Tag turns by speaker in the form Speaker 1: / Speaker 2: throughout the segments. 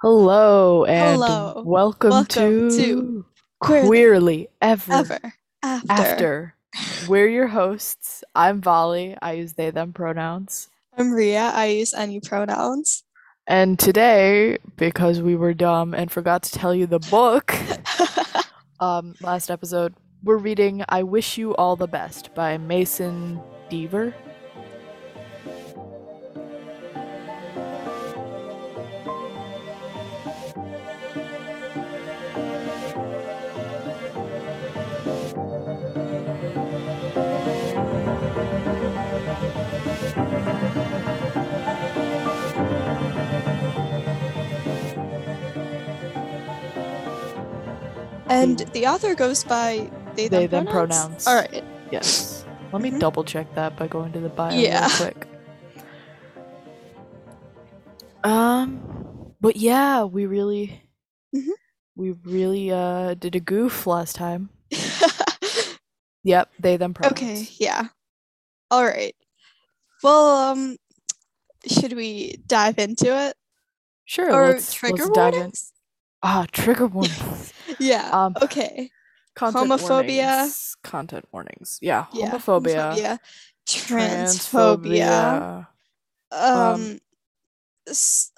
Speaker 1: Hello and
Speaker 2: Hello.
Speaker 1: welcome,
Speaker 2: Welcome
Speaker 1: to,
Speaker 2: to
Speaker 1: Queerly,
Speaker 2: Queerly
Speaker 1: Ever,
Speaker 2: Ever After.
Speaker 1: After. We're your hosts. I'm Volley. I use they, them pronouns.
Speaker 2: I'm Ria. I use any pronouns.
Speaker 1: And today, because we were dumb and forgot to tell you the book, um, last episode, we're reading I Wish You All the Best by Mason Deaver.
Speaker 2: And the author goes by they, them
Speaker 1: They, them
Speaker 2: pronouns.
Speaker 1: pronouns.
Speaker 2: All right.
Speaker 1: Yes. Let me
Speaker 2: Mhm.
Speaker 1: double check that by going to the bio
Speaker 2: Yeah.
Speaker 1: real quick. Um, but yeah, we really,
Speaker 2: Mhm.
Speaker 1: we really uh did a goof last time. Yep, they them pronouns.
Speaker 2: okay. Yeah. All right. Well, um, should we dive into it
Speaker 1: Sure.
Speaker 2: or
Speaker 1: let's
Speaker 2: trigger
Speaker 1: let's dive in.
Speaker 2: warnings?
Speaker 1: Ah, trigger warnings.
Speaker 2: Yeah.
Speaker 1: Um,
Speaker 2: okay.
Speaker 1: content
Speaker 2: Homophobia.
Speaker 1: warnings. Content warnings. Yeah,
Speaker 2: Yeah.
Speaker 1: homophobia,
Speaker 2: homophobia, transphobia.
Speaker 1: transphobia,
Speaker 2: Um,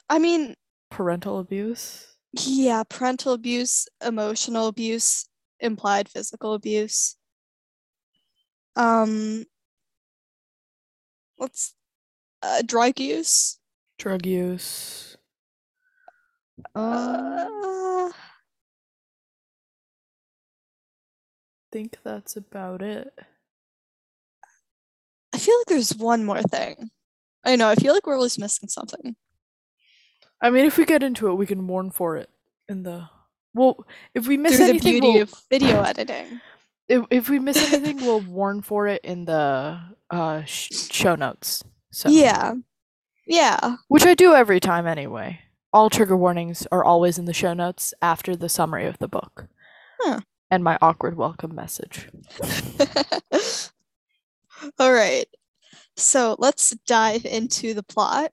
Speaker 2: I mean,
Speaker 1: parental abuse.
Speaker 2: Yeah, parental abuse, emotional abuse, implied physical abuse. Um, let's uh, drug use.
Speaker 1: drug use.
Speaker 2: Uh,
Speaker 1: think that's about it.
Speaker 2: I feel like there's one more thing. I know, I feel like we're always missing something.
Speaker 1: I mean, if we get into it, we can warn for it in the. Well, if we miss
Speaker 2: Through the
Speaker 1: anything,
Speaker 2: beauty
Speaker 1: we'll,
Speaker 2: of video editing.
Speaker 1: if if we miss anything, we'll warn for it in the uh sh- show notes. So
Speaker 2: Yeah. Yeah.
Speaker 1: which I do every time anyway. All trigger warnings are always in the show notes after the summary of the book.
Speaker 2: Huh.
Speaker 1: And my awkward welcome message.
Speaker 2: All right. So let's dive into the plot.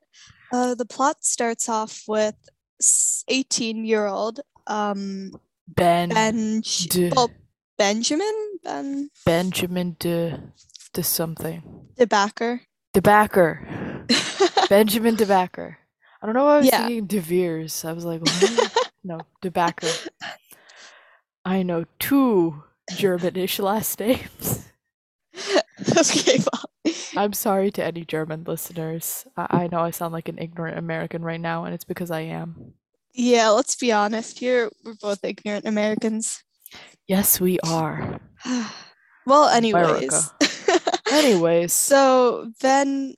Speaker 2: Uh, the plot starts off with 18 year old um,
Speaker 1: Ben
Speaker 2: Benj-
Speaker 1: de,
Speaker 2: well, Benjamin Ben
Speaker 1: Benjamin de de something.
Speaker 2: DeBacker.
Speaker 1: DeBacker. Benjamin DeBacker. I don't know why I was
Speaker 2: Yeah.
Speaker 1: thinking De Veers. I was like, no, DeBacker. I know two Germanish last names.
Speaker 2: okay, well,
Speaker 1: I'm sorry to any German listeners. I, I know I sound like an ignorant American right now, and it's because I am.
Speaker 2: yeah, let's be honest here. We're both ignorant Americans.
Speaker 1: Yes, we are.
Speaker 2: well, anyways.
Speaker 1: Anyways,
Speaker 2: so then,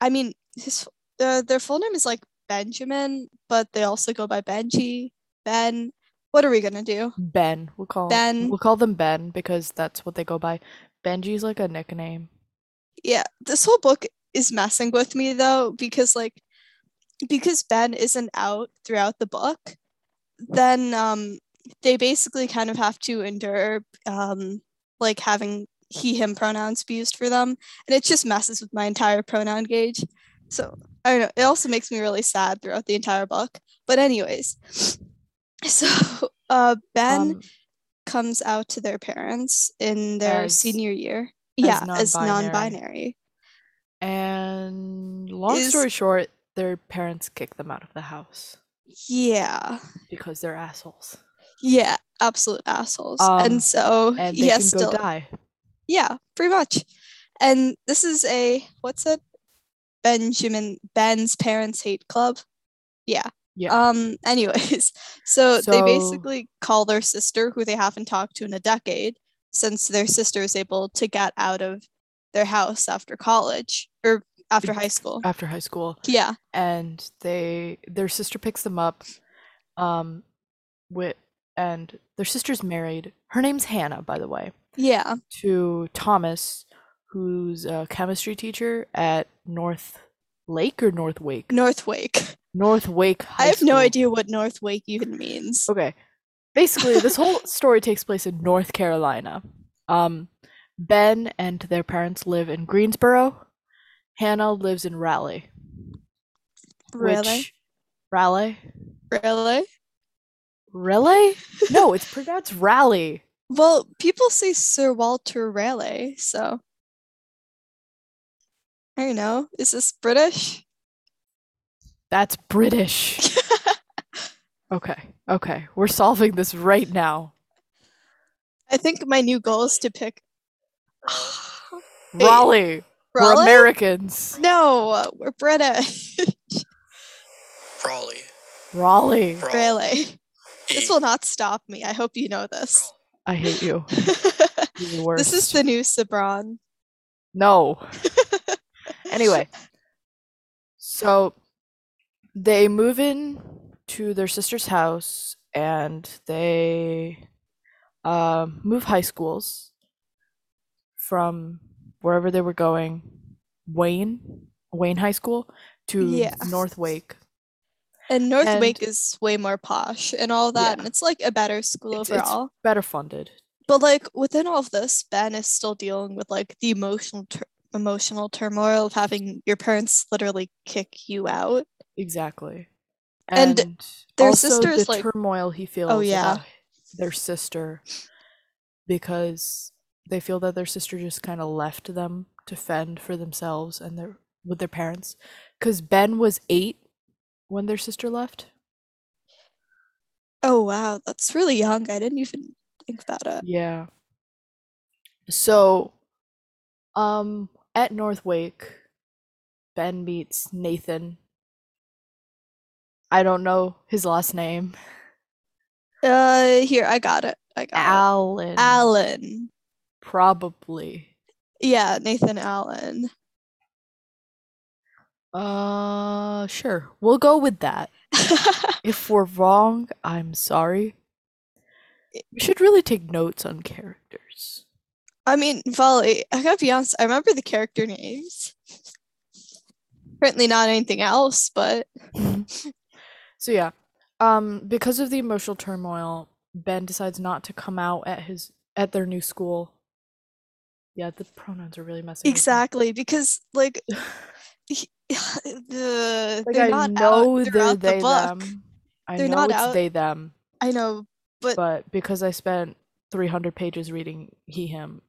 Speaker 2: I mean, his uh, their full name is like Benjamin, but they also go by Benji. Ben. What are we gonna do?
Speaker 1: Ben. We'll call
Speaker 2: Ben.
Speaker 1: We'll call them Ben because that's what they go by. Benji's like a nickname.
Speaker 2: Yeah, this whole book is messing with me though because like because Ben isn't out throughout the book, then um they basically kind of have to endure um like having he him pronouns be used for them and it just messes with my entire pronoun gauge. So I don't know, it also makes me really sad throughout the entire book. But anyways, so uh Ben
Speaker 1: Um,
Speaker 2: comes out to their parents in their
Speaker 1: As-
Speaker 2: senior year.
Speaker 1: as
Speaker 2: yeah, as
Speaker 1: non-binary.
Speaker 2: non-binary.
Speaker 1: and long
Speaker 2: Is-
Speaker 1: story short, their parents kick them out of the house
Speaker 2: Yeah.
Speaker 1: because they're assholes.
Speaker 2: Yeah, absolute assholes.
Speaker 1: Um,
Speaker 2: and so
Speaker 1: And
Speaker 2: he
Speaker 1: they
Speaker 2: has
Speaker 1: can go
Speaker 2: to
Speaker 1: die.
Speaker 2: Yeah, pretty much. And this is a what's it? Benjamin Ben's parents hate club. Yeah.
Speaker 1: Yeah.
Speaker 2: Um anyways, so, they basically call their sister who they haven't talked to in a decade since their sister is able to get out of their house after college or after high school.
Speaker 1: After high school.
Speaker 2: Yeah.
Speaker 1: and they their sister picks them up um with and their sister's married her name's hannah by the way
Speaker 2: Yeah.
Speaker 1: to thomas who's a chemistry teacher at north lake or north wake
Speaker 2: North Wake.
Speaker 1: north wake High
Speaker 2: I have no idea what North Wake even means.
Speaker 1: okay basically this whole story takes place in north carolina um ben and their parents live in greensboro hannah lives in raleigh
Speaker 2: Really?
Speaker 1: which Raleigh.
Speaker 2: Really?
Speaker 1: Really? No, it's pronounced Raleigh.
Speaker 2: Well, people say Sir Walter Raleigh, so I don't know. Is this British?
Speaker 1: That's British. okay, okay. We're solving this right now.
Speaker 2: I think my new goal is to pick Wait,
Speaker 1: Raleigh. We're Americans.
Speaker 2: No, we're British.
Speaker 3: Raleigh.
Speaker 1: Raleigh.
Speaker 2: Raleigh. This will not stop me. I hope you know this.
Speaker 1: I hate you.
Speaker 2: this is the new Sabran.
Speaker 1: No. anyway, so they move in to their sister's house and they uh, move high schools from wherever they were going, Wayne, Wayne High School, to yeah. North Wake.
Speaker 2: And North and, Wake is way more posh and all that, yeah. and it's like a better school it's, overall. It's
Speaker 1: better funded.
Speaker 2: But like within all of this, Ben is still dealing with like the emotional emotional turmoil of having your parents literally kick you out.
Speaker 1: Exactly.
Speaker 2: And, and their sister is
Speaker 1: the
Speaker 2: like
Speaker 1: turmoil he feels. Oh yeah, their sister because they feel that their sister just kind of left them to fend for themselves and their with their parents. Because Ben was eight when their sister left.
Speaker 2: Oh wow, that's really young. I didn't even think about it.
Speaker 1: Yeah. So, um, at North Wake, Ben meets Nathan. I don't know his last name.
Speaker 2: Uh, here I got it. I got
Speaker 1: Allen.
Speaker 2: It. Allen.
Speaker 1: Probably.
Speaker 2: Yeah, Nathan Allen.
Speaker 1: Uh, sure. We'll go with that. if we're wrong, I'm sorry. We should really take notes on characters.
Speaker 2: I mean, Volley, I gotta be honest, I remember the character names. Apparently not anything else, but
Speaker 1: so yeah. Um, because of the emotional turmoil, Ben decides not to come out at his at their new school. Yeah, the pronouns are really messy.
Speaker 2: Exactly, because like he, the
Speaker 1: like they're I not know out they're they the them. I they're know not it's out. they them.
Speaker 2: I know, but
Speaker 1: but because I spent 300 pages reading he him,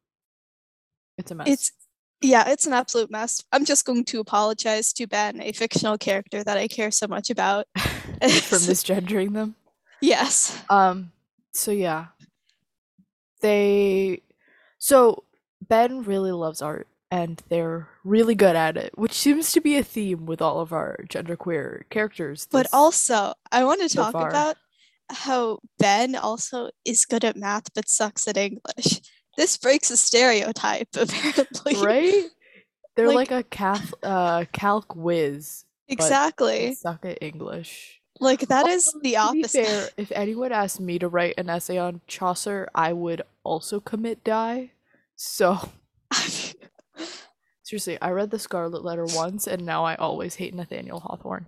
Speaker 1: it's a mess.
Speaker 2: It's yeah, it's an absolute mess. I'm just going to apologize to Ben, a fictional character that I care so much about,
Speaker 1: for misgendering them.
Speaker 2: Yes.
Speaker 1: Um. So yeah, they. So Ben really loves art and they're really good at it, which seems to be a theme with all of our genderqueer characters.
Speaker 2: But also, I want to so talk far. about how Ben also is good at math but sucks at English. This breaks a stereotype, apparently.
Speaker 1: Right? They're like, like a calc, uh, calc whiz.
Speaker 2: Exactly.
Speaker 1: Suck at English.
Speaker 2: Like that also, is the opposite.
Speaker 1: Fair, if anyone asked me to write an essay on Chaucer, I would also commit die. So Seriously, I read The Scarlet Letter once and now I always hate Nathaniel Hawthorne.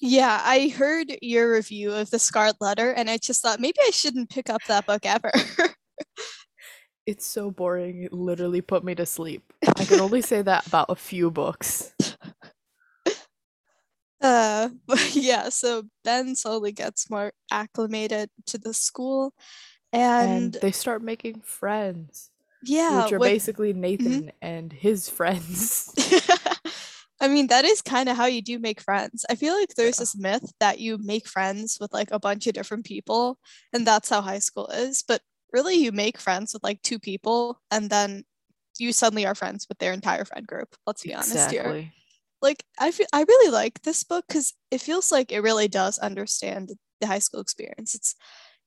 Speaker 2: Yeah, I heard your review of The Scarlet Letter and I just thought maybe I shouldn't pick up that book ever.
Speaker 1: it's so boring. It literally put me to sleep. I can only say that about a few books.
Speaker 2: Uh, but yeah, so Ben slowly gets more acclimated to the school and,
Speaker 1: and they start making friends.
Speaker 2: Yeah,
Speaker 1: which are basically mm-hmm. Nathan mm-hmm. and his friends.
Speaker 2: I mean, that is kind of how you do make friends. I feel like there's yeah. this myth that you make friends with like a bunch of different people, and that's how high school is. But really, you make friends with like two people, and then you suddenly are friends with their entire friend group. Let's be honest exactly. here. Like, I feel I really like this book because it feels like it really does understand the high school experience. It's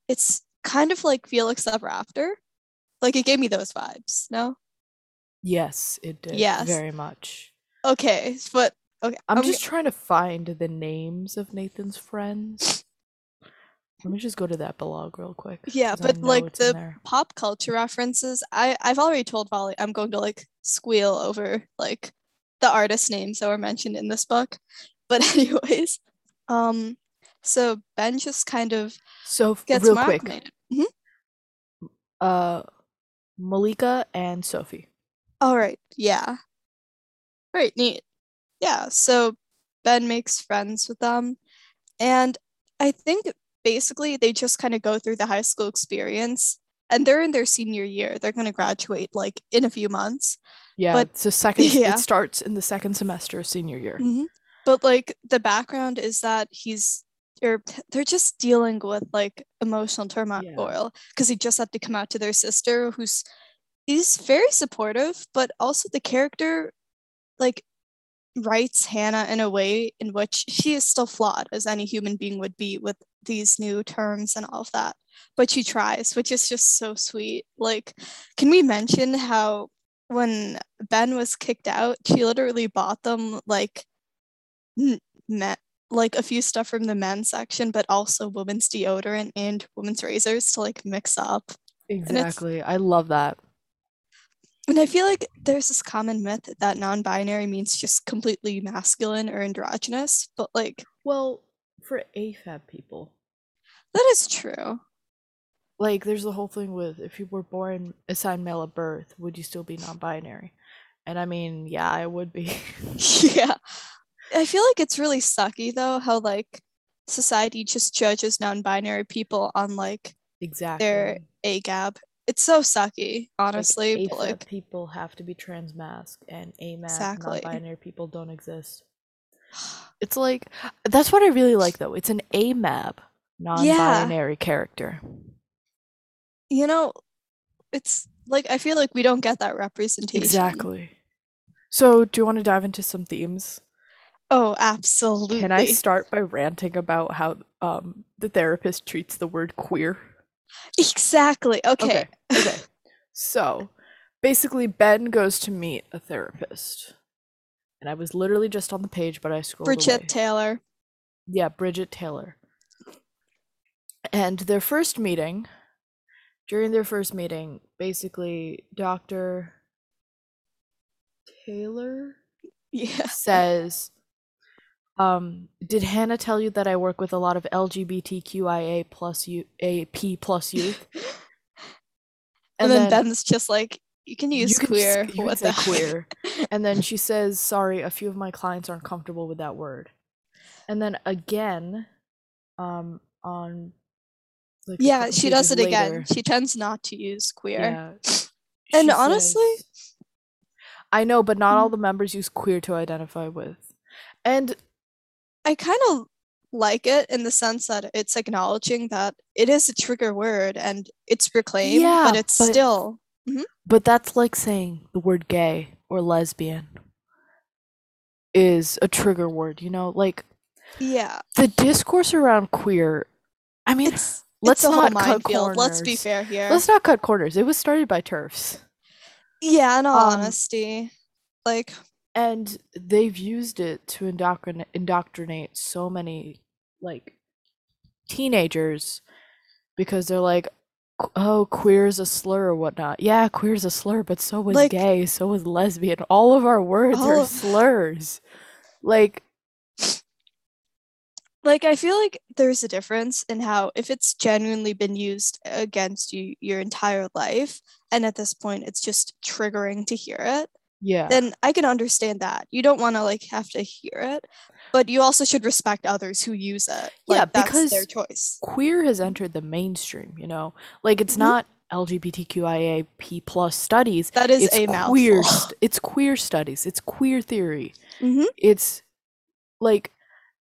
Speaker 2: it's kind of like Felix Ever After, like it gave me those vibes, no?
Speaker 1: Yes, it did. Yes. Very much.
Speaker 2: Okay, but okay.
Speaker 1: I'm, I'm just g- trying to find the names of Nathan's friends. Let me just go to that blog real quick.
Speaker 2: Yeah, but like the pop culture references, I I've already told Volley I'm going to like squeal over like the artist names that were mentioned in this book. But anyways, um, so Ben just kind of
Speaker 1: so gets real quick. Mm-hmm. Uh, Malika and Sophie.
Speaker 2: All right. Yeah. Right. Neat. Yeah. So Ben makes friends with them. And I think basically they just kind of go through the high school experience and they're in their senior year. They're going to graduate like in a few months.
Speaker 1: Yeah,
Speaker 2: But-
Speaker 1: a second.
Speaker 2: yeah.
Speaker 1: It starts in the second semester of senior year.
Speaker 2: Mhm. But like the background is that he's or they're just dealing with like emotional turmoil because he just had to come out to their sister who's he's very supportive, but also the character like writes Hannah in a way in which she is still flawed as any human being would be with these new terms and all of that. But she tries, which is just so sweet. Like, can we mention how when Ben was kicked out, she literally bought them like n- me- like a few stuff from the men's section, but also women's deodorant and women's razors to like mix up.
Speaker 1: Exactly. I love that.
Speaker 2: And I feel like there's this common myth that non-binary means just completely masculine or androgynous, but like
Speaker 1: Well, for AFAB people,
Speaker 2: that is true.
Speaker 1: like there's the whole thing with if you were born assigned male at birth, would you still be non-binary? And I mean, yeah, I would be.
Speaker 2: yeah. I feel like it's really sucky though how like society just judges non-binary people on like
Speaker 1: exactly.
Speaker 2: their AGAB. It's so sucky, honestly.
Speaker 1: like,
Speaker 2: but like
Speaker 1: people have to be transmasc, and AMAB
Speaker 2: Exactly.
Speaker 1: non-binary people don't exist. It's like that's what I really like though. It's an AMAB non-binary character.
Speaker 2: you know, it's like I feel like we don't get that representation.
Speaker 1: Exactly. So, do you want to dive into some themes?
Speaker 2: Oh, absolutely.
Speaker 1: Can I start by ranting about how um the therapist treats the word queer?
Speaker 2: Exactly. Okay.
Speaker 1: Okay. So, basically Ben goes to meet a therapist. And I was literally just on the page, but I scrolled
Speaker 2: Bridget
Speaker 1: away.
Speaker 2: Taylor.
Speaker 1: Yeah, Bridget Taylor. And their first meeting, during their first meeting, basically Dr. Taylor
Speaker 2: Yeah.
Speaker 1: says, um, did Hannah tell you that I work with a lot of LGBTQIA plus you AP plus youth?
Speaker 2: And, then, Ben's just like, you can
Speaker 1: you
Speaker 2: use
Speaker 1: can
Speaker 2: queer.
Speaker 1: you can
Speaker 2: what the
Speaker 1: queer. And then she says, sorry, a few of my clients aren't comfortable with that word. And then again, um, on like
Speaker 2: yeah, she does it
Speaker 1: pages
Speaker 2: again. She tends not to use queer.
Speaker 1: yeah,
Speaker 2: And honestly-
Speaker 1: says- I know, but not all
Speaker 2: Mm.
Speaker 1: the members use queer to identify with. And
Speaker 2: I kind of like it in the sense that it's acknowledging that it is a trigger word and it's reclaimed,
Speaker 1: Yeah,
Speaker 2: but it's
Speaker 1: but-
Speaker 2: still
Speaker 1: But that's like saying the word gay or lesbian is a trigger word, you know? Like
Speaker 2: yeah.
Speaker 1: the discourse around queer, I mean,
Speaker 2: It's
Speaker 1: let's
Speaker 2: it's
Speaker 1: not cut
Speaker 2: minefield. Let's be fair here.
Speaker 1: let's not cut corners. It was started by turfs.
Speaker 2: yeah, in all
Speaker 1: um,
Speaker 2: honesty, like
Speaker 1: And they've used it to indoctrinate indoctrinate so many like teenagers because they're like oh queer is a slur or whatnot. Yeah queer is a slur but so was
Speaker 2: Like-
Speaker 1: gay so was lesbian. All of our words are
Speaker 2: of-
Speaker 1: slurs. Like
Speaker 2: like I feel like there's a difference in how if it's genuinely been used against you your entire life, and at this point it's just triggering to hear it,
Speaker 1: yeah
Speaker 2: then I can understand that. You don't want to like have to hear it, but you also should respect others who use it. Like,
Speaker 1: Yeah,
Speaker 2: that's their choice.
Speaker 1: queer has entered the mainstream you know like it's
Speaker 2: Mhm.
Speaker 1: not lgbtqiap plus studies
Speaker 2: That is
Speaker 1: it's
Speaker 2: a
Speaker 1: queer st- it's queer studies it's queer theory
Speaker 2: Mhm.
Speaker 1: it's like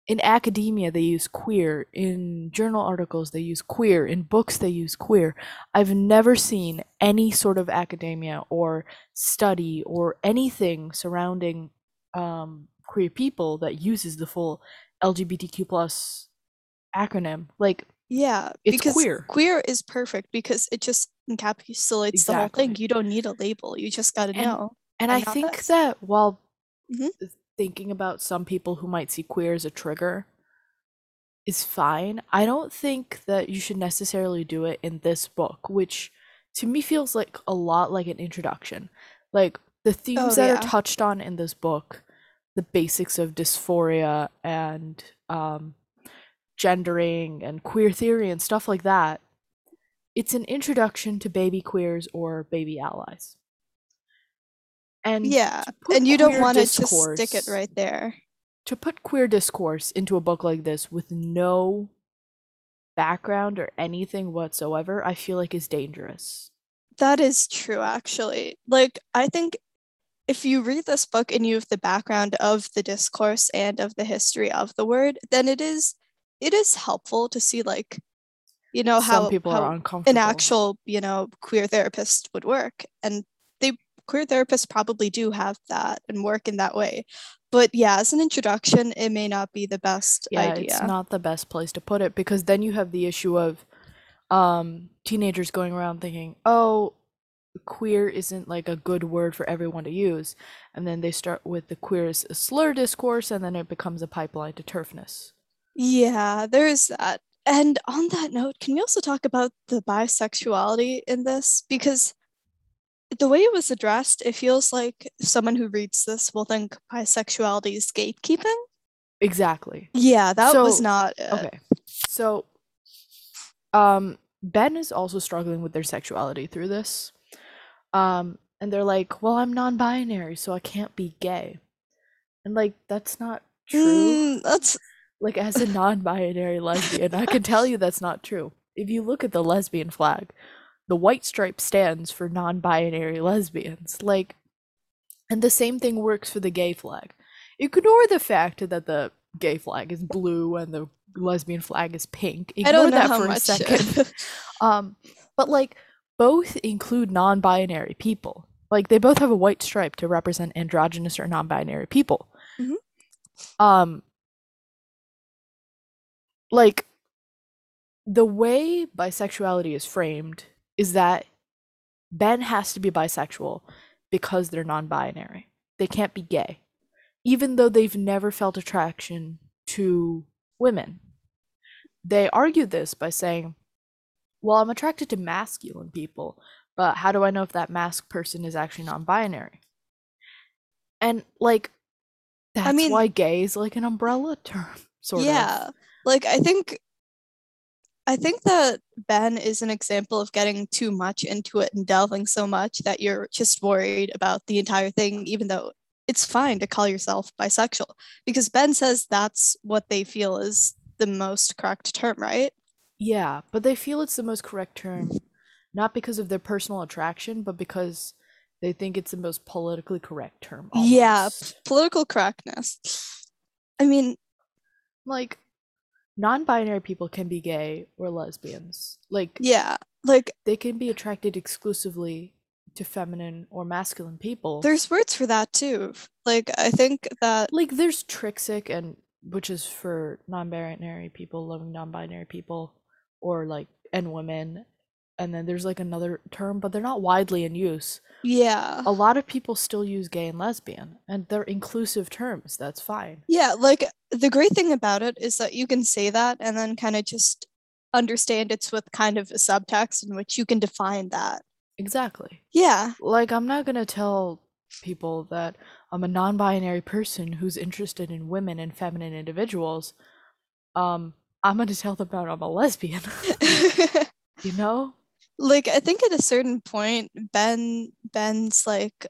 Speaker 1: in academia they use queer in journal articles they use queer in books they use queer i've never seen any sort of academia or study or anything surrounding um, queer people that uses the full lgbtq plus acronym like
Speaker 2: Yeah,
Speaker 1: It's
Speaker 2: because
Speaker 1: queer.
Speaker 2: queer is perfect because it just encapsulates the whole thing. You don't need a label. You just got to
Speaker 1: And-
Speaker 2: know.
Speaker 1: And
Speaker 2: I
Speaker 1: I think
Speaker 2: this.
Speaker 1: that while
Speaker 2: Mhm.
Speaker 1: Th- thinking about some people who might see queer as a trigger is fine, I don't think that you should necessarily do it in this book, which to me feels like a lot like an introduction. Like the themes that
Speaker 2: yeah.
Speaker 1: are touched on in this book, the basics of dysphoria and um, gendering and queer theory and stuff like that. It's an introduction to baby queers or baby allies. And
Speaker 2: Yeah, and you don't want to just stick it right there.
Speaker 1: To put queer discourse into a book like this with no background or anything whatsoever, I feel like is dangerous.
Speaker 2: That is true, actually. Like, I think if you read this book and you have the background of the discourse and of the history of the word, then it is it is helpful to see like you know how
Speaker 1: Some people
Speaker 2: how
Speaker 1: are uncomfortable.
Speaker 2: an actual you know queer therapist would work and queer therapists probably do have that and work in that way but yeah as an introduction it may not be the best
Speaker 1: yeah,
Speaker 2: idea
Speaker 1: it's not the best place to put it because then you have the issue of um teenagers going around thinking, "Oh, queer isn't like a good word for everyone to use." And then they start with the queer is a slur discourse and then it becomes a pipeline to turfness.
Speaker 2: yeah there is that and on that note can we also talk about the bisexuality in this because the way it was addressed it feels like someone who reads this will think bisexuality is gatekeeping
Speaker 1: Exactly.
Speaker 2: yeah that was not it.
Speaker 1: Okay. So um Ben is also struggling with their sexuality through this. Um and they're like, "Well, I'm non-binary, so I can't be gay." And like that's not true.
Speaker 2: Mm, that's
Speaker 1: Like as a non-binary lesbian, I can tell you that's not true. If you look at the lesbian flag, the white stripe stands for non-binary lesbians. Like and the same thing works for the gay flag. Ignore the fact that the gay flag is blue and the lesbian flag is pink. Ignore
Speaker 2: I don't know
Speaker 1: that
Speaker 2: how
Speaker 1: for a second. um but like both include non-binary people. Like they both have a white stripe to represent androgynous or non-binary people.
Speaker 2: Mhm.
Speaker 1: Um like the way bisexuality is framed is that Ben has to be bisexual because they're non-binary. They can't be gay, even though they've never felt attraction to women. They argue this by saying, "Well, I'm attracted to masculine people, but how do I know if that mask person is actually non-binary?" And like that's
Speaker 2: mean-
Speaker 1: why gay is like an umbrella term, sort of.
Speaker 2: yeah like i think i think that ben is an example of getting too much into it and delving so much that you're just worried about the entire thing even though it's fine to call yourself bisexual because ben says that's what they feel is the most correct term right
Speaker 1: Yeah, but they feel it's the most correct term, not because of their personal attraction, but because they think it's the most politically correct term.
Speaker 2: Yeah,
Speaker 1: almost.
Speaker 2: political correctness i mean
Speaker 1: Like, non-binary people can be gay or lesbians. Like,
Speaker 2: yeah like
Speaker 1: they can be attracted exclusively to feminine or masculine people.
Speaker 2: there's words for that too like i think that
Speaker 1: like there's trixic and which is for non-binary people loving non-binary people or like and women and then there's like another term but they're not widely in use.
Speaker 2: Yeah.
Speaker 1: A lot of people still use gay and lesbian and they're inclusive terms that's fine.
Speaker 2: Yeah, like the great thing about it is that you can say that and then kind of just understand it's with kind of a subtext in which you can define that.
Speaker 1: exactly.
Speaker 2: Yeah,
Speaker 1: like i'm not gonna tell people that i'm a non-binary person who's interested in women and feminine individuals. Um i'm gonna tell them that i'm a lesbian. You know
Speaker 2: like I think at a certain point, Ben Ben's like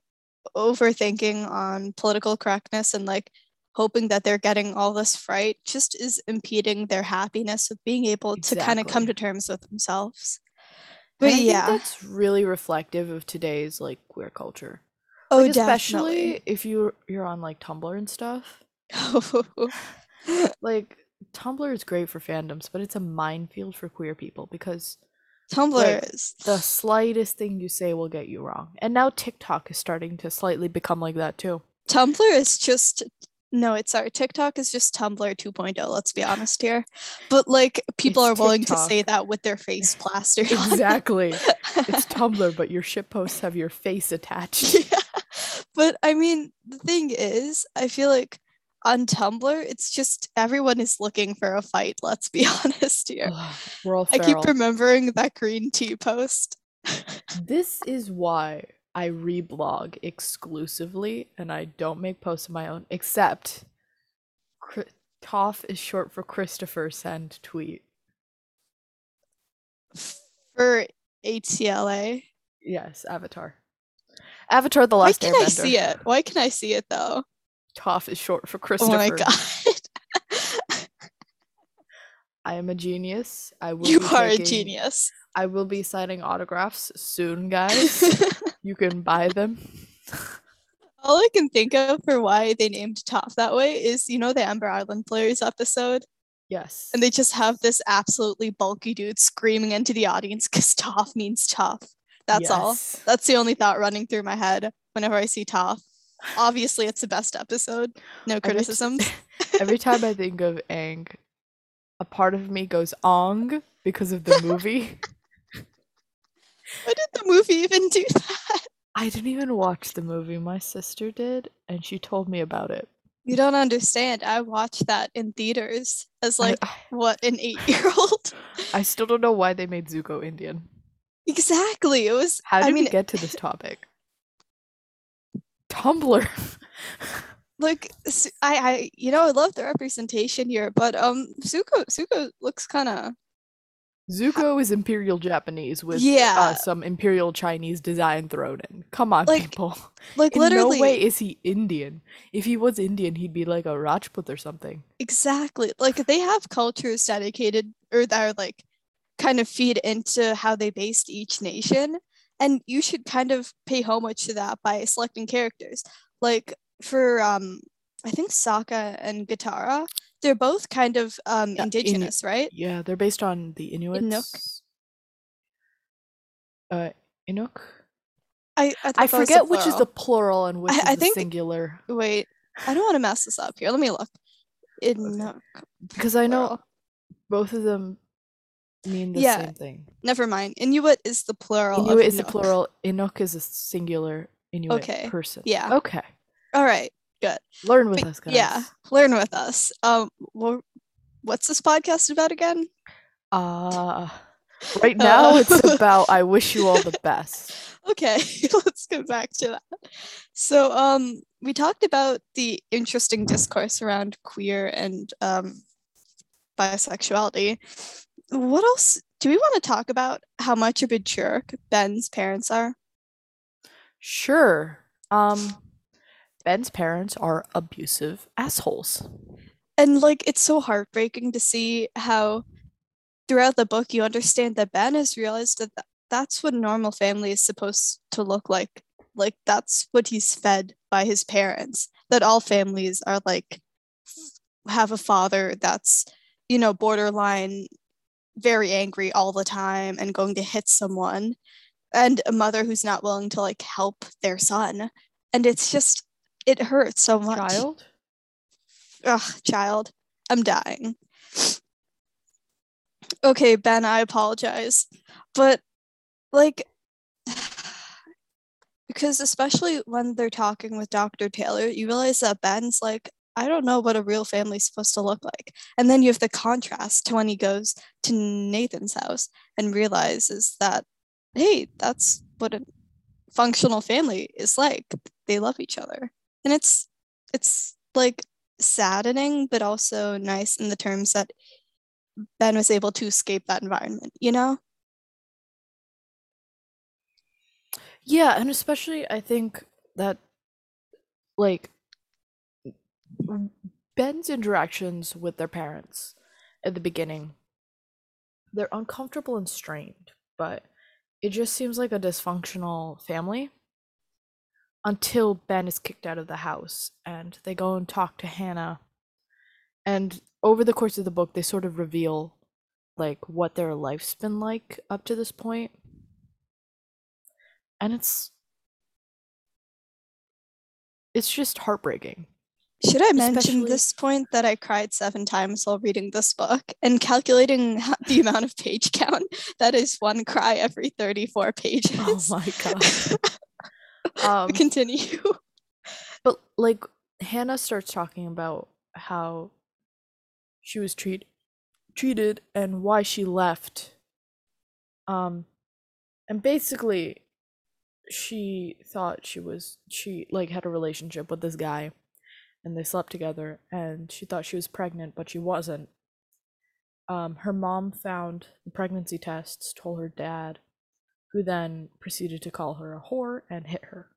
Speaker 2: overthinking on political correctness and like hoping that they're getting all this right just is impeding their happiness of being able to kind of come to terms with themselves. But yeah,
Speaker 1: that's really reflective of today's like queer culture.
Speaker 2: oh,
Speaker 1: Like, especially if you you're on like Tumblr and stuff. Like Tumblr is great for fandoms, but it's a minefield for queer people because
Speaker 2: Tumblr
Speaker 1: like,
Speaker 2: is
Speaker 1: the slightest thing you say will get you wrong. And now TikTok is starting to slightly become like that too.
Speaker 2: Tumblr is just no, it's sorry. TikTok is just Tumblr 2.0. Let's be honest here, but like people
Speaker 1: It's
Speaker 2: are willing to say that with their face plastered.
Speaker 1: Exactly. it's Tumblr, but your shit posts have your face attached.
Speaker 2: yeah. But I mean, the thing is, I feel like on Tumblr, it's just everyone is looking for a fight. Let's be honest here.
Speaker 1: Ugh, We're all
Speaker 2: I keep remembering that green tea post.
Speaker 1: This is why I reblog exclusively and I don't make posts of my own, except Cri- Toph is short for Christopher send tweet.
Speaker 2: for HCLA.
Speaker 1: Yes, Avatar. Avatar the Last Why
Speaker 2: can I see it? Why can I see it though?
Speaker 1: Toph is short for Christopher.
Speaker 2: Oh my god.
Speaker 1: I am a genius. I will
Speaker 2: You are a genius.
Speaker 1: I will be signing autographs soon, guys. you can buy them.
Speaker 2: All I can think of for why they named Toph that way is you know the Amber Island Players episode,
Speaker 1: Yes.
Speaker 2: and they just have this absolutely bulky dude screaming into the audience because Toph means tough. That's all. That's the only thought running through my head whenever I see Toph. Obviously, it's the best episode. No
Speaker 1: Every
Speaker 2: criticisms.
Speaker 1: Every time I think of Aang, a part of me goes Ong because of the movie.
Speaker 2: Why did the movie even do that?
Speaker 1: I didn't even watch the movie. My sister did, and she told me about it.
Speaker 2: You don't understand. I watched that in theaters as
Speaker 1: I-
Speaker 2: like
Speaker 1: I,
Speaker 2: what an eight-year-old.
Speaker 1: I still don't know why they made Zuko Indian.
Speaker 2: exactly. It was.
Speaker 1: How did
Speaker 2: I mean,
Speaker 1: we get to this topic? Tumblr.
Speaker 2: like I, I, you know, I love the representation here, but um, Zuko, Zuko looks kind of.
Speaker 1: Zuko is Imperial Japanese with
Speaker 2: Yeah.
Speaker 1: uh, some Imperial Chinese design thrown in. Come on,
Speaker 2: Like,
Speaker 1: people.
Speaker 2: Like
Speaker 1: In
Speaker 2: literally,
Speaker 1: no way is he Indian. If he was Indian, he'd be like a Rajput or something.
Speaker 2: Exactly. Like they have cultures dedicated or that are like kind of feed into how they based each nation. And you should kind of pay homage to that by selecting characters. Like for um I think Sokka and Katara, they're both kind of um
Speaker 1: Yeah,
Speaker 2: indigenous, right?
Speaker 1: Yeah, they're based on the Inuits.
Speaker 2: Inuk.
Speaker 1: Uh, Inuk.
Speaker 2: I I,
Speaker 1: I
Speaker 2: that was the
Speaker 1: forget which is the
Speaker 2: plural.
Speaker 1: and which
Speaker 2: I-
Speaker 1: is
Speaker 2: I
Speaker 1: the
Speaker 2: think-
Speaker 1: singular.
Speaker 2: wait. I don't want to mess this up here. Let me look. Inuk.
Speaker 1: Because I know both of them mean the
Speaker 2: Yeah,
Speaker 1: same thing.
Speaker 2: Never mind. Inuit is the plural. of
Speaker 1: Inuit is the plural. Inuk is a singular Inuit
Speaker 2: Okay,
Speaker 1: person.
Speaker 2: yeah.
Speaker 1: Okay.
Speaker 2: All right. Good.
Speaker 1: Learn with
Speaker 2: But
Speaker 1: us, guys.
Speaker 2: yeah, learn with us. Um, what's this podcast about again?
Speaker 1: Uh, right now it's
Speaker 2: Uh.
Speaker 1: about I wish you all the best.
Speaker 2: Okay, let's go back to that. So, um, we talked about the interesting discourse around queer and um, bisexuality. What else do we want to talk about? How much of a jerk Ben's parents are?
Speaker 1: Sure. Um, Ben's parents are abusive assholes.
Speaker 2: And like, it's so heartbreaking to see how throughout the book you understand that Ben has realized that th- that's what a normal family is supposed to look like. Like, that's what he's fed by his parents. That all families are like, have a father that's, you know, borderline very angry all the time and going to hit someone, and a mother who's not willing to like help their son. And it's just, it hurts so much.
Speaker 1: Child?
Speaker 2: Ugh, child, I'm dying. Okay, Ben, I apologize. But, like, because especially when they're talking with Dr. Taylor, you realize that Ben's like, I don't know what a real family's supposed to look like. And then you have the contrast to when he goes to Nathan's house and realizes that, hey, that's what a functional family is like. They love each other. And it's, it's like saddening, but also nice in the terms that Ben was able to escape that environment, you know?
Speaker 1: Yeah, and especially I think that like Um, Ben's interactions with their parents at the beginning. They're uncomfortable and strained, but it just seems like a dysfunctional family until Ben is kicked out of the house and they go and talk to Hannah. And over the course of the book they sort of reveal like what their life's been like up to this point. And it's it's just heartbreaking
Speaker 2: Should I mention
Speaker 1: Especially-
Speaker 2: this point that I cried seven times while reading this book and calculating the amount of page count? That is one cry every 34 pages.
Speaker 1: oh my god um
Speaker 2: Continue.
Speaker 1: but like hannah starts talking about how she was treat- treated and why she left um and basically she thought she was she like had a relationship with this guy and they slept together and she thought she was pregnant but she wasn't um her mom found the pregnancy tests told her dad who then proceeded to call her a whore and hit her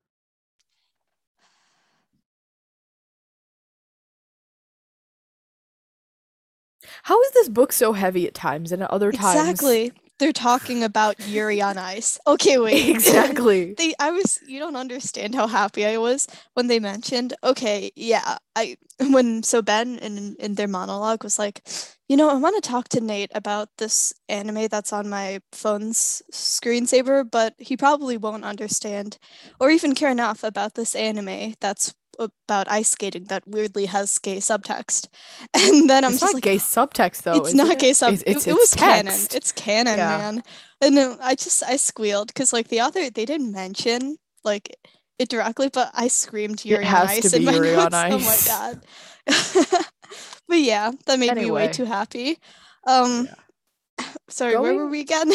Speaker 1: How is this book so heavy at times and at other times?
Speaker 2: Exactly. They're talking about Yuri on Ice. Okay, wait.
Speaker 1: Exactly.
Speaker 2: they I was you don't understand how happy I was when they mentioned, okay, yeah, I when so Ben in in their monologue was like, you know, I want to talk to Nate about this anime that's on my phone's screensaver, but he probably won't understand or even care enough about this anime that's about ice skating that weirdly has gay subtext. And then I'm
Speaker 1: it's
Speaker 2: just like,
Speaker 1: gay subtext though.
Speaker 2: it's
Speaker 1: isn't it?
Speaker 2: gay sub.
Speaker 1: It's,
Speaker 2: it- it, was canon. It's canon,
Speaker 1: Yeah.
Speaker 2: man. And then I just I squealed because like the author they didn't mention like it directly, but I screamed Yuri on Ice in my
Speaker 1: Yuri
Speaker 2: notes. Oh my god. but yeah, that made me way too happy. Um, sorry, where were we again?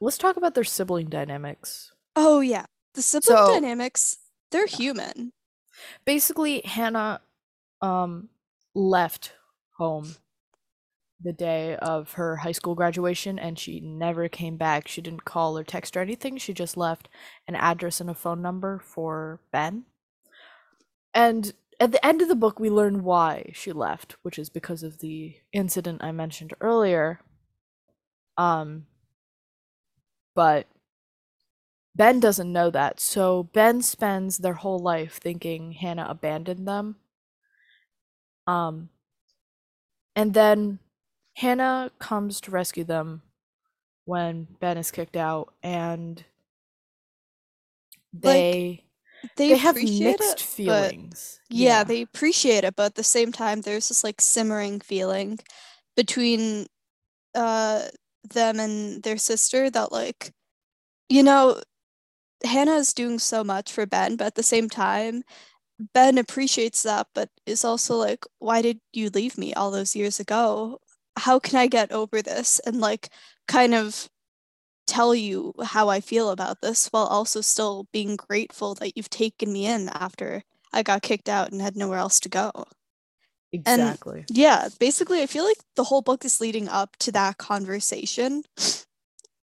Speaker 1: Let's talk about their sibling dynamics.
Speaker 2: oh yeah, the sibling
Speaker 1: So-
Speaker 2: dynamics. They're human.
Speaker 1: Basically, Hannah um left home the day of her high school graduation and she never came back. She didn't call or text or anything. She just left an address and a phone number for Ben. And at the end of the book, we learn why she left, which is because of the incident I mentioned earlier. Um, but Ben doesn't know that. So Ben spends their whole life thinking Hannah abandoned them. Um, and then Hannah comes to rescue them when Ben is kicked out, and they
Speaker 2: They,
Speaker 1: they have mixed
Speaker 2: it,
Speaker 1: feelings.
Speaker 2: yeah, they appreciate it, but at the same time, there's this like simmering feeling between uh them and their sister that like, you know, Hannah is doing so much for Ben, but at the same time, Ben appreciates that, but is also like, why did you leave me all those years ago? How can I get over this and like kind of tell you how I feel about this while also still being grateful that you've taken me in after I got kicked out and had nowhere else to go.
Speaker 1: exactly.
Speaker 2: Yeah, basically, I feel like the whole book is leading up to that conversation.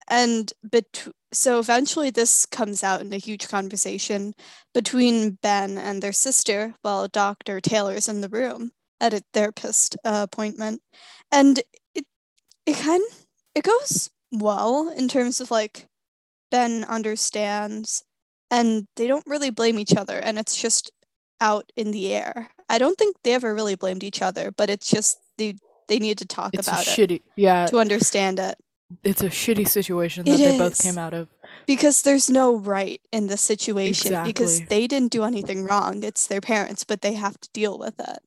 Speaker 2: And bet- so eventually, this comes out in a huge conversation between Ben and their sister while Dr. Taylor's in the room at a therapist uh, appointment. And it, it kind it goes well in terms of like Ben understands and they don't really blame each other and it's just out in the air. I don't think they ever really blamed each other, but it's just they they need to talk
Speaker 1: It's
Speaker 2: about it
Speaker 1: yeah.
Speaker 2: to understand it
Speaker 1: It's a shitty situation
Speaker 2: It
Speaker 1: that they both came out of.
Speaker 2: because there's no right in the situation
Speaker 1: exactly.
Speaker 2: because they didn't do anything wrong. It's their parents, but they have to deal with it.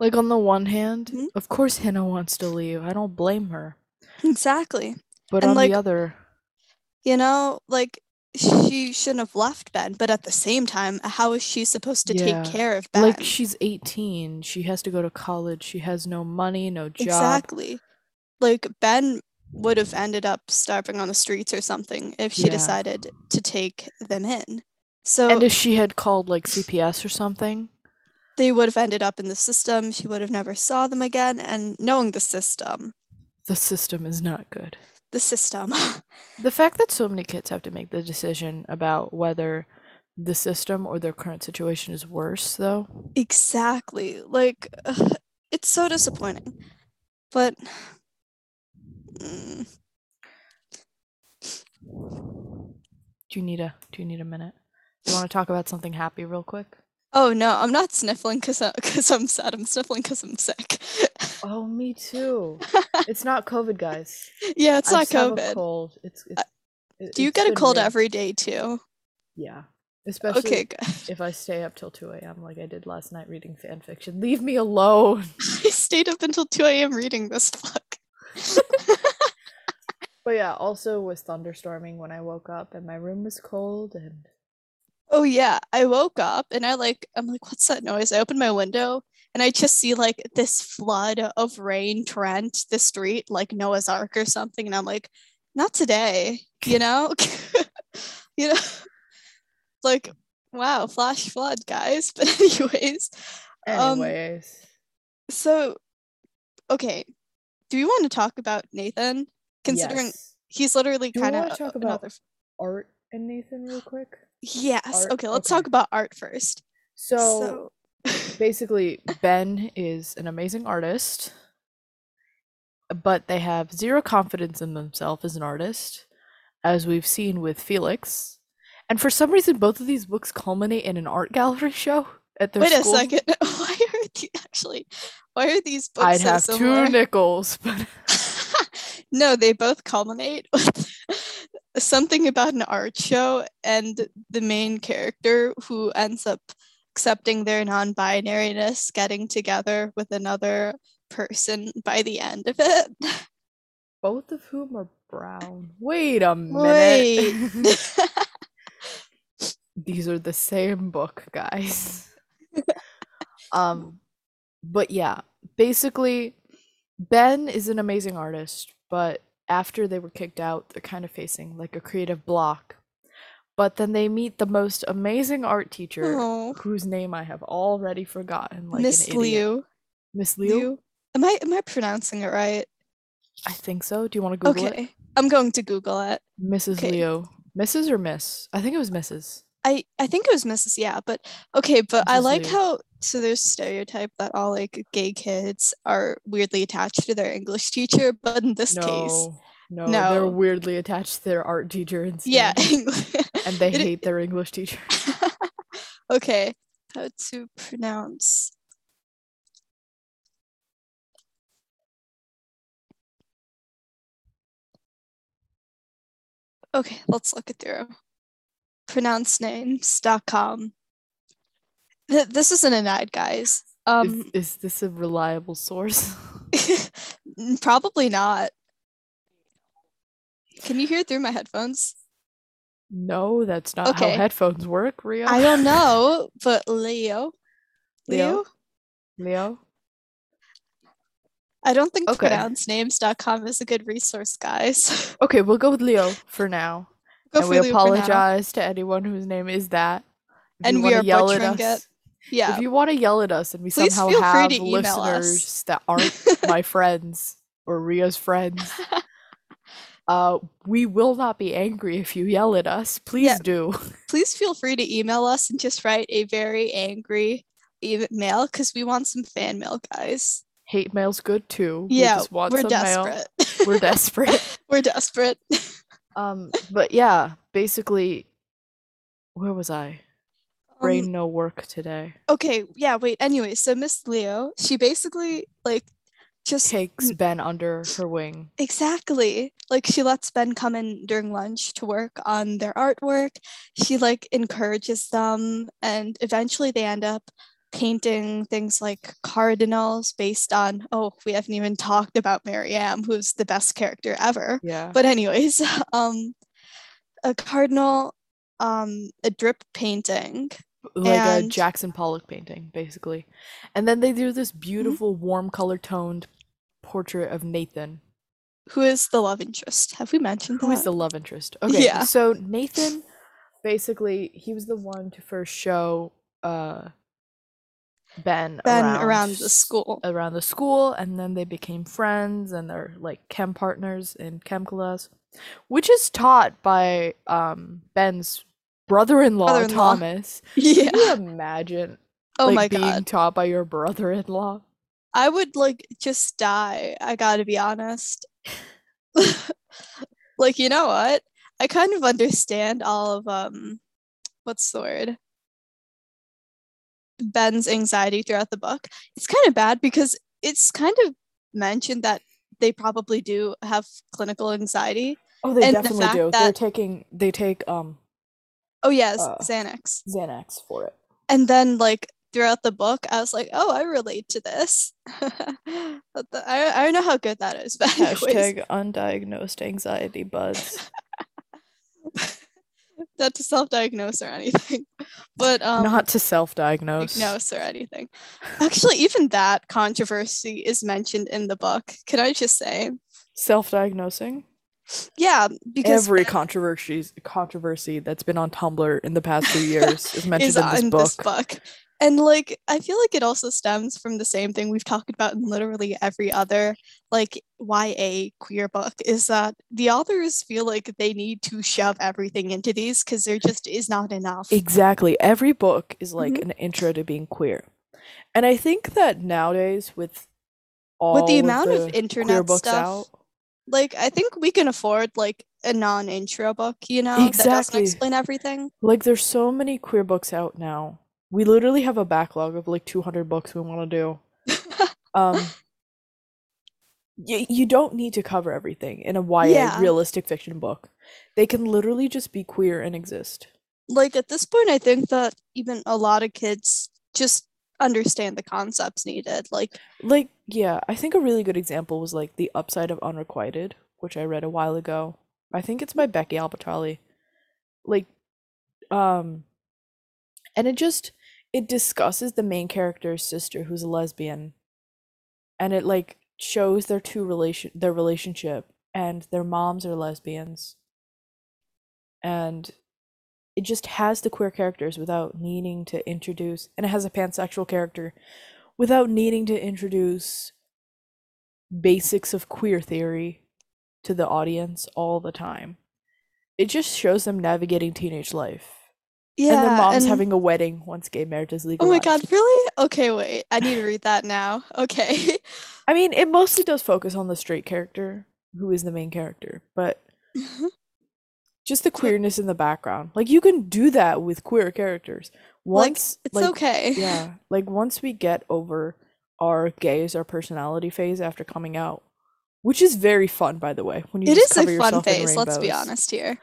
Speaker 1: Like on the one hand,
Speaker 2: Mhm.
Speaker 1: of course Hannah wants to leave. I don't blame her.
Speaker 2: Exactly.
Speaker 1: But
Speaker 2: And,
Speaker 1: on
Speaker 2: like,
Speaker 1: the other,
Speaker 2: You know, like she shouldn't have left Ben, but at the same time, how is she supposed to
Speaker 1: Yeah.
Speaker 2: take care of Ben?
Speaker 1: like she's 18, she has to go to college. She has no money, no job.
Speaker 2: Exactly. Like Ben would have ended up starving on the streets or something if she
Speaker 1: Yeah.
Speaker 2: decided to take them in. So
Speaker 1: And if she had called like CPS or something,
Speaker 2: they would have ended up in the system. She would have never saw them again. And knowing the system,
Speaker 1: the system is not good.
Speaker 2: the system.
Speaker 1: The fact that so many kids have to make the decision about whether the system or their current situation is worse, though.
Speaker 2: exactly. Like ugh, it's so disappointing. But mm,
Speaker 1: Do you need a Do you need a minute? You want to talk about something happy real quick?
Speaker 2: oh no, I'm not sniffling because because I'm sad. I'm sniffling because I'm sick.
Speaker 1: Oh, me too. it's not COVID, guys.
Speaker 2: yeah, it's
Speaker 1: I
Speaker 2: not
Speaker 1: just have a
Speaker 2: COVID.
Speaker 1: cold. It's, it's it-
Speaker 2: Do you
Speaker 1: it's
Speaker 2: get a cold every day too?
Speaker 1: Yeah, especially
Speaker 2: Okay, good.
Speaker 1: if I stay up till two a.m. like I did last night reading fan fiction. Leave me alone.
Speaker 2: I stayed up until 2 a.m. reading this book.
Speaker 1: But yeah, also was thunderstorming when I woke up, and my room was cold, and
Speaker 2: Oh yeah, I woke up and I like I'm like, what's that noise? I open my window and I just see like this flood of rain torrent the street like Noah's Ark or something, and I'm like, not today, you know? you know, like wow, flash flood, guys. But anyways, Um,
Speaker 1: anyways,
Speaker 2: so okay, do we want to talk about Nathan? Considering
Speaker 1: yes.
Speaker 2: he's literally kind of
Speaker 1: talk about art and Nathan real quick.
Speaker 2: Yes.
Speaker 1: art?
Speaker 2: Okay, let's
Speaker 1: Okay.
Speaker 2: talk about art first.
Speaker 1: So,
Speaker 2: So,
Speaker 1: basically, Ben is an amazing artist. but they have zero confidence in themselves as an artist, as we've seen with Felix. And for some reason, both of these books culminate in an art gallery show at their
Speaker 2: Wait
Speaker 1: school.
Speaker 2: a second. Why are actually? Why are these books
Speaker 1: I'd
Speaker 2: so
Speaker 1: have
Speaker 2: similar?
Speaker 1: two nickels, but
Speaker 2: no, they both culminate with something about an art show and the main character who ends up accepting their non-binariness, getting together with another person by the end of it.
Speaker 1: both of whom are brown. Wait a minute.
Speaker 2: Wait.
Speaker 1: These are the same book, guys. um, but yeah, basically, Ben is an amazing artist, but after they were kicked out, they're kind of facing like a creative block. But then they meet the most amazing art teacher,
Speaker 2: Oh,
Speaker 1: whose name I have already forgotten. Like
Speaker 2: Miss. Liu.
Speaker 1: Miss Liu.
Speaker 2: Liu. Am I am I pronouncing it right?
Speaker 1: I think so. Do you want to Google it?
Speaker 2: okay. I'm going to Google it.
Speaker 1: Mrs.
Speaker 2: Okay.
Speaker 1: Leo. Mrs. or Miss? I think it was Mrs.
Speaker 2: I I think it was Mrs. Yeah, but okay, but I like
Speaker 1: Liu.
Speaker 2: how so there's stereotype that all like gay kids are weirdly attached to their English teacher, but in this case,
Speaker 1: No, no, they're weirdly attached to their art teacher instead.
Speaker 2: yeah,
Speaker 1: and they
Speaker 2: it-
Speaker 1: hate their English teacher.
Speaker 2: okay, how to pronounce Okay, let's look it through. Pronouncenames.com. Th- This isn't an ad, guys. Um,
Speaker 1: is, is this a reliable source?
Speaker 2: probably not. Can you hear through my headphones?
Speaker 1: no, that's not
Speaker 2: Okay.
Speaker 1: how headphones work, Rio.
Speaker 2: I don't know, but Leo,
Speaker 1: Leo?
Speaker 2: Leo,
Speaker 1: Leo.
Speaker 2: I don't think
Speaker 1: Okay.
Speaker 2: pronouncenames.com is a good resource, guys.
Speaker 1: Okay, we'll go with Leo for now.
Speaker 2: Go
Speaker 1: and we
Speaker 2: Leo for now.
Speaker 1: apologize to anyone whose name is that. If
Speaker 2: And we are
Speaker 1: yell at
Speaker 2: butchering
Speaker 1: us,
Speaker 2: it. Yeah.
Speaker 1: If you want to yell at us and we
Speaker 2: Please
Speaker 1: somehow have
Speaker 2: email us.
Speaker 1: listeners that aren't my friends or Ria's friends, uh, we will not be angry if you yell at us. Please
Speaker 2: Yeah.
Speaker 1: do.
Speaker 2: Please feel free to email us and just write a very angry email because we want some fan mail, guys.
Speaker 1: Hate mail's good too. we
Speaker 2: Yeah,
Speaker 1: just want
Speaker 2: we're
Speaker 1: some mail.
Speaker 2: desperate.
Speaker 1: We're desperate.
Speaker 2: we're desperate.
Speaker 1: Um, but yeah, basically, where was I? Brain
Speaker 2: Um,
Speaker 1: no work today.
Speaker 2: okay, yeah, wait. Anyway, so Miss Leo, she basically like just
Speaker 1: Takes Ben under her wing.
Speaker 2: Exactly. Like she lets Ben come in during lunch to work on their artwork. She like encourages them and eventually they end up painting things like cardinals based on oh, we haven't even talked about Mariam, who's the best character ever.
Speaker 1: Yeah.
Speaker 2: But anyways, um a cardinal um a drip painting.
Speaker 1: like a Jackson Pollock painting, basically. And then they do
Speaker 2: Mm-hmm.
Speaker 1: this beautiful, warm color toned portrait of Nathan,
Speaker 2: Who is the love interest? Have we mentioned
Speaker 1: who is
Speaker 2: that?
Speaker 1: the love interest. Okay,
Speaker 2: Yeah.
Speaker 1: so Nathan, basically, he was the one to first show uh Ben,
Speaker 2: Ben
Speaker 1: around,
Speaker 2: around the school.
Speaker 1: around the school, and then they became friends, and they're like chem partners in chem class, which is taught by um Ben's brother-in-law
Speaker 2: Brother-in-law.
Speaker 1: Thomas.
Speaker 2: Yeah.
Speaker 1: Can you imagine
Speaker 2: Oh
Speaker 1: like
Speaker 2: my
Speaker 1: being
Speaker 2: god.
Speaker 1: taught by your brother-in-law.
Speaker 2: I would like just die. I gotta be honest. like, you know what? I kind of understand all of um what's the word? Ben's anxiety throughout the book. It's kind of bad because it's kind of mentioned that they probably do have clinical anxiety.
Speaker 1: Oh, they
Speaker 2: And
Speaker 1: definitely
Speaker 2: fact
Speaker 1: do. They're taking they take um
Speaker 2: Oh yes,
Speaker 1: Uh.
Speaker 2: Xanax.
Speaker 1: Xanax for it.
Speaker 2: And then like throughout the book, I was like, oh, I relate to this. I, I don't know how good that is, but anyways.
Speaker 1: Hashtag undiagnosed anxiety buds.
Speaker 2: not to self-diagnose or anything but um
Speaker 1: Not to self-diagnose.
Speaker 2: diagnose or anything actually even that controversy is mentioned in the book can i just say
Speaker 1: Self-diagnosing.
Speaker 2: yeah because
Speaker 1: Every controversy controversy that's been on Tumblr in the past few years is mentioned
Speaker 2: is
Speaker 1: in this book.
Speaker 2: this book and like i feel like it also stems from the same thing we've talked about in literally every other like ya queer book is that the authors feel like they need to shove everything into these because there just is not enough
Speaker 1: Exactly. Every book is like
Speaker 2: Mhm.
Speaker 1: an intro to being queer. And I think that nowadays with all
Speaker 2: with the amount of
Speaker 1: the queer
Speaker 2: internet
Speaker 1: books
Speaker 2: stuff,
Speaker 1: out.
Speaker 2: like I think we can afford like a non-intro book, you know, that doesn't
Speaker 1: Exactly.
Speaker 2: explain everything.
Speaker 1: Like there's so many queer books out now. We literally have a backlog of like 200 books we want to do. Um you, you don't need to cover everything in a YA
Speaker 2: Yeah.
Speaker 1: realistic fiction book. They can literally just be queer and exist.
Speaker 2: like at this point, I think that even a lot of kids just understand the concepts needed. Like,
Speaker 1: Like, yeah, I think a really good example was like The Upside of Unrequited, which I read a while ago. I think it's by Becky Albertalli. Like, um, and it just it discusses the main character's sister who's a lesbian, and it like shows their two relation their relationship and their moms are lesbians, and it just has the queer characters without needing to introduce, and it has a pansexual character without needing to introduce basics of queer theory to the audience all the time. It just shows them navigating teenage life.
Speaker 2: Yeah,
Speaker 1: and their mom's
Speaker 2: and-
Speaker 1: having a wedding once gay marriage is
Speaker 2: legal.
Speaker 1: Oh
Speaker 2: my god, really? Okay, wait. I need to read that now. Okay.
Speaker 1: I mean, it mostly does focus on the straight character, who is the main character, but just the queerness in the background. Like you can do that with queer characters.
Speaker 2: like,
Speaker 1: Once
Speaker 2: it's
Speaker 1: like,
Speaker 2: okay.
Speaker 1: yeah, like once we get over our gay as our personality phase after coming out, which is very fun, by the way. When you
Speaker 2: It is a fun phase, let's be honest here.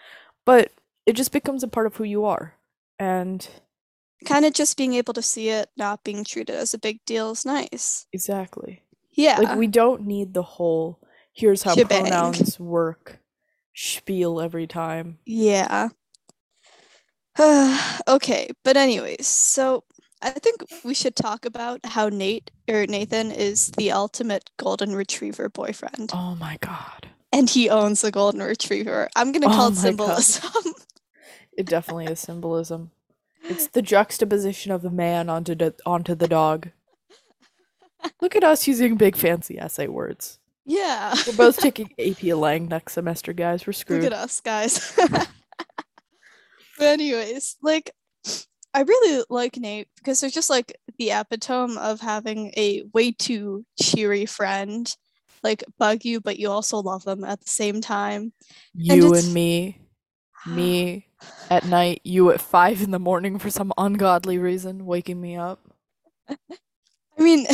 Speaker 1: But it just becomes a part of who you are, and
Speaker 2: Kind of just being able to see it not being treated as a big deal is nice.
Speaker 1: exactly
Speaker 2: Yeah.
Speaker 1: like we don't need the whole "here's how
Speaker 2: Shebang.
Speaker 1: pronouns work" spiel every time.
Speaker 2: Yeah. okay, but anyways, so I think we should talk about how Nate or Nathan is the ultimate golden retriever boyfriend.
Speaker 1: Oh my god,
Speaker 2: And he owns a golden retriever. I'm gonna call
Speaker 1: Oh
Speaker 2: it
Speaker 1: my God.
Speaker 2: symbolism.
Speaker 1: it definitely is symbolism. It's the juxtaposition of the man onto the onto the dog. Look at us using big fancy essay words.
Speaker 2: yeah.
Speaker 1: We're both taking AP Lang next semester, guys. We're screwed.
Speaker 2: Look at us, guys. but anyways, like I really like Nate because they're just like the epitome of having a way too cheery friend. Like bug you, but you also love them at the same time.
Speaker 1: You
Speaker 2: it's-
Speaker 1: and me, me at night, you at five in the morning for some ungodly reason, waking me up.
Speaker 2: I mean,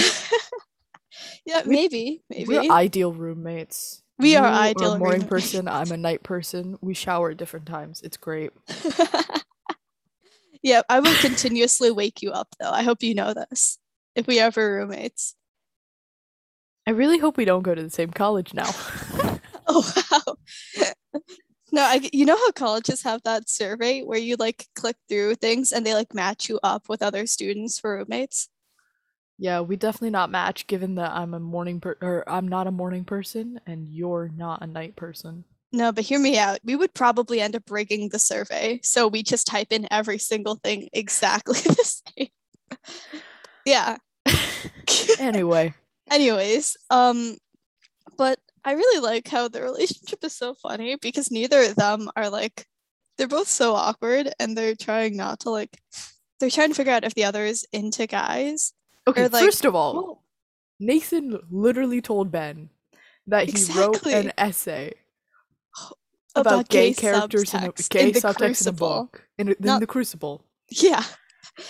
Speaker 2: yeah, maybe, maybe.
Speaker 1: We're ideal roommates.
Speaker 2: We are
Speaker 1: You
Speaker 2: ideal
Speaker 1: a morning
Speaker 2: roommates.
Speaker 1: person. I'm a night person. We shower at different times. It's great.
Speaker 2: yeah, I will continuously wake you up though. I hope you know this. If we ever roommates.
Speaker 1: I really hope we don't go to the same college now.
Speaker 2: Oh wow. No, I, you know how colleges have that survey where you like click through things and they like match you up with other students for roommates?
Speaker 1: yeah, we definitely not match given that I'm a morning per or I'm not a morning person and you're not a night person.
Speaker 2: No, but hear me out. We would probably end up rigging the survey. So we just type in every single thing exactly the same. yeah.
Speaker 1: Anyway,
Speaker 2: Anyways, um, I really like how the relationship is so funny because neither of them are like, they're both so awkward and they're trying not to like, they're trying to figure out if the other is into guys.
Speaker 1: okay,
Speaker 2: like,
Speaker 1: first of all, Nathan literally told Ben that he wrote an essay about, gay, characters in a gay
Speaker 2: in the
Speaker 1: subtext in a
Speaker 2: Crucible.
Speaker 1: book in, a- in
Speaker 2: Not-
Speaker 1: the Crucible,
Speaker 2: Yeah.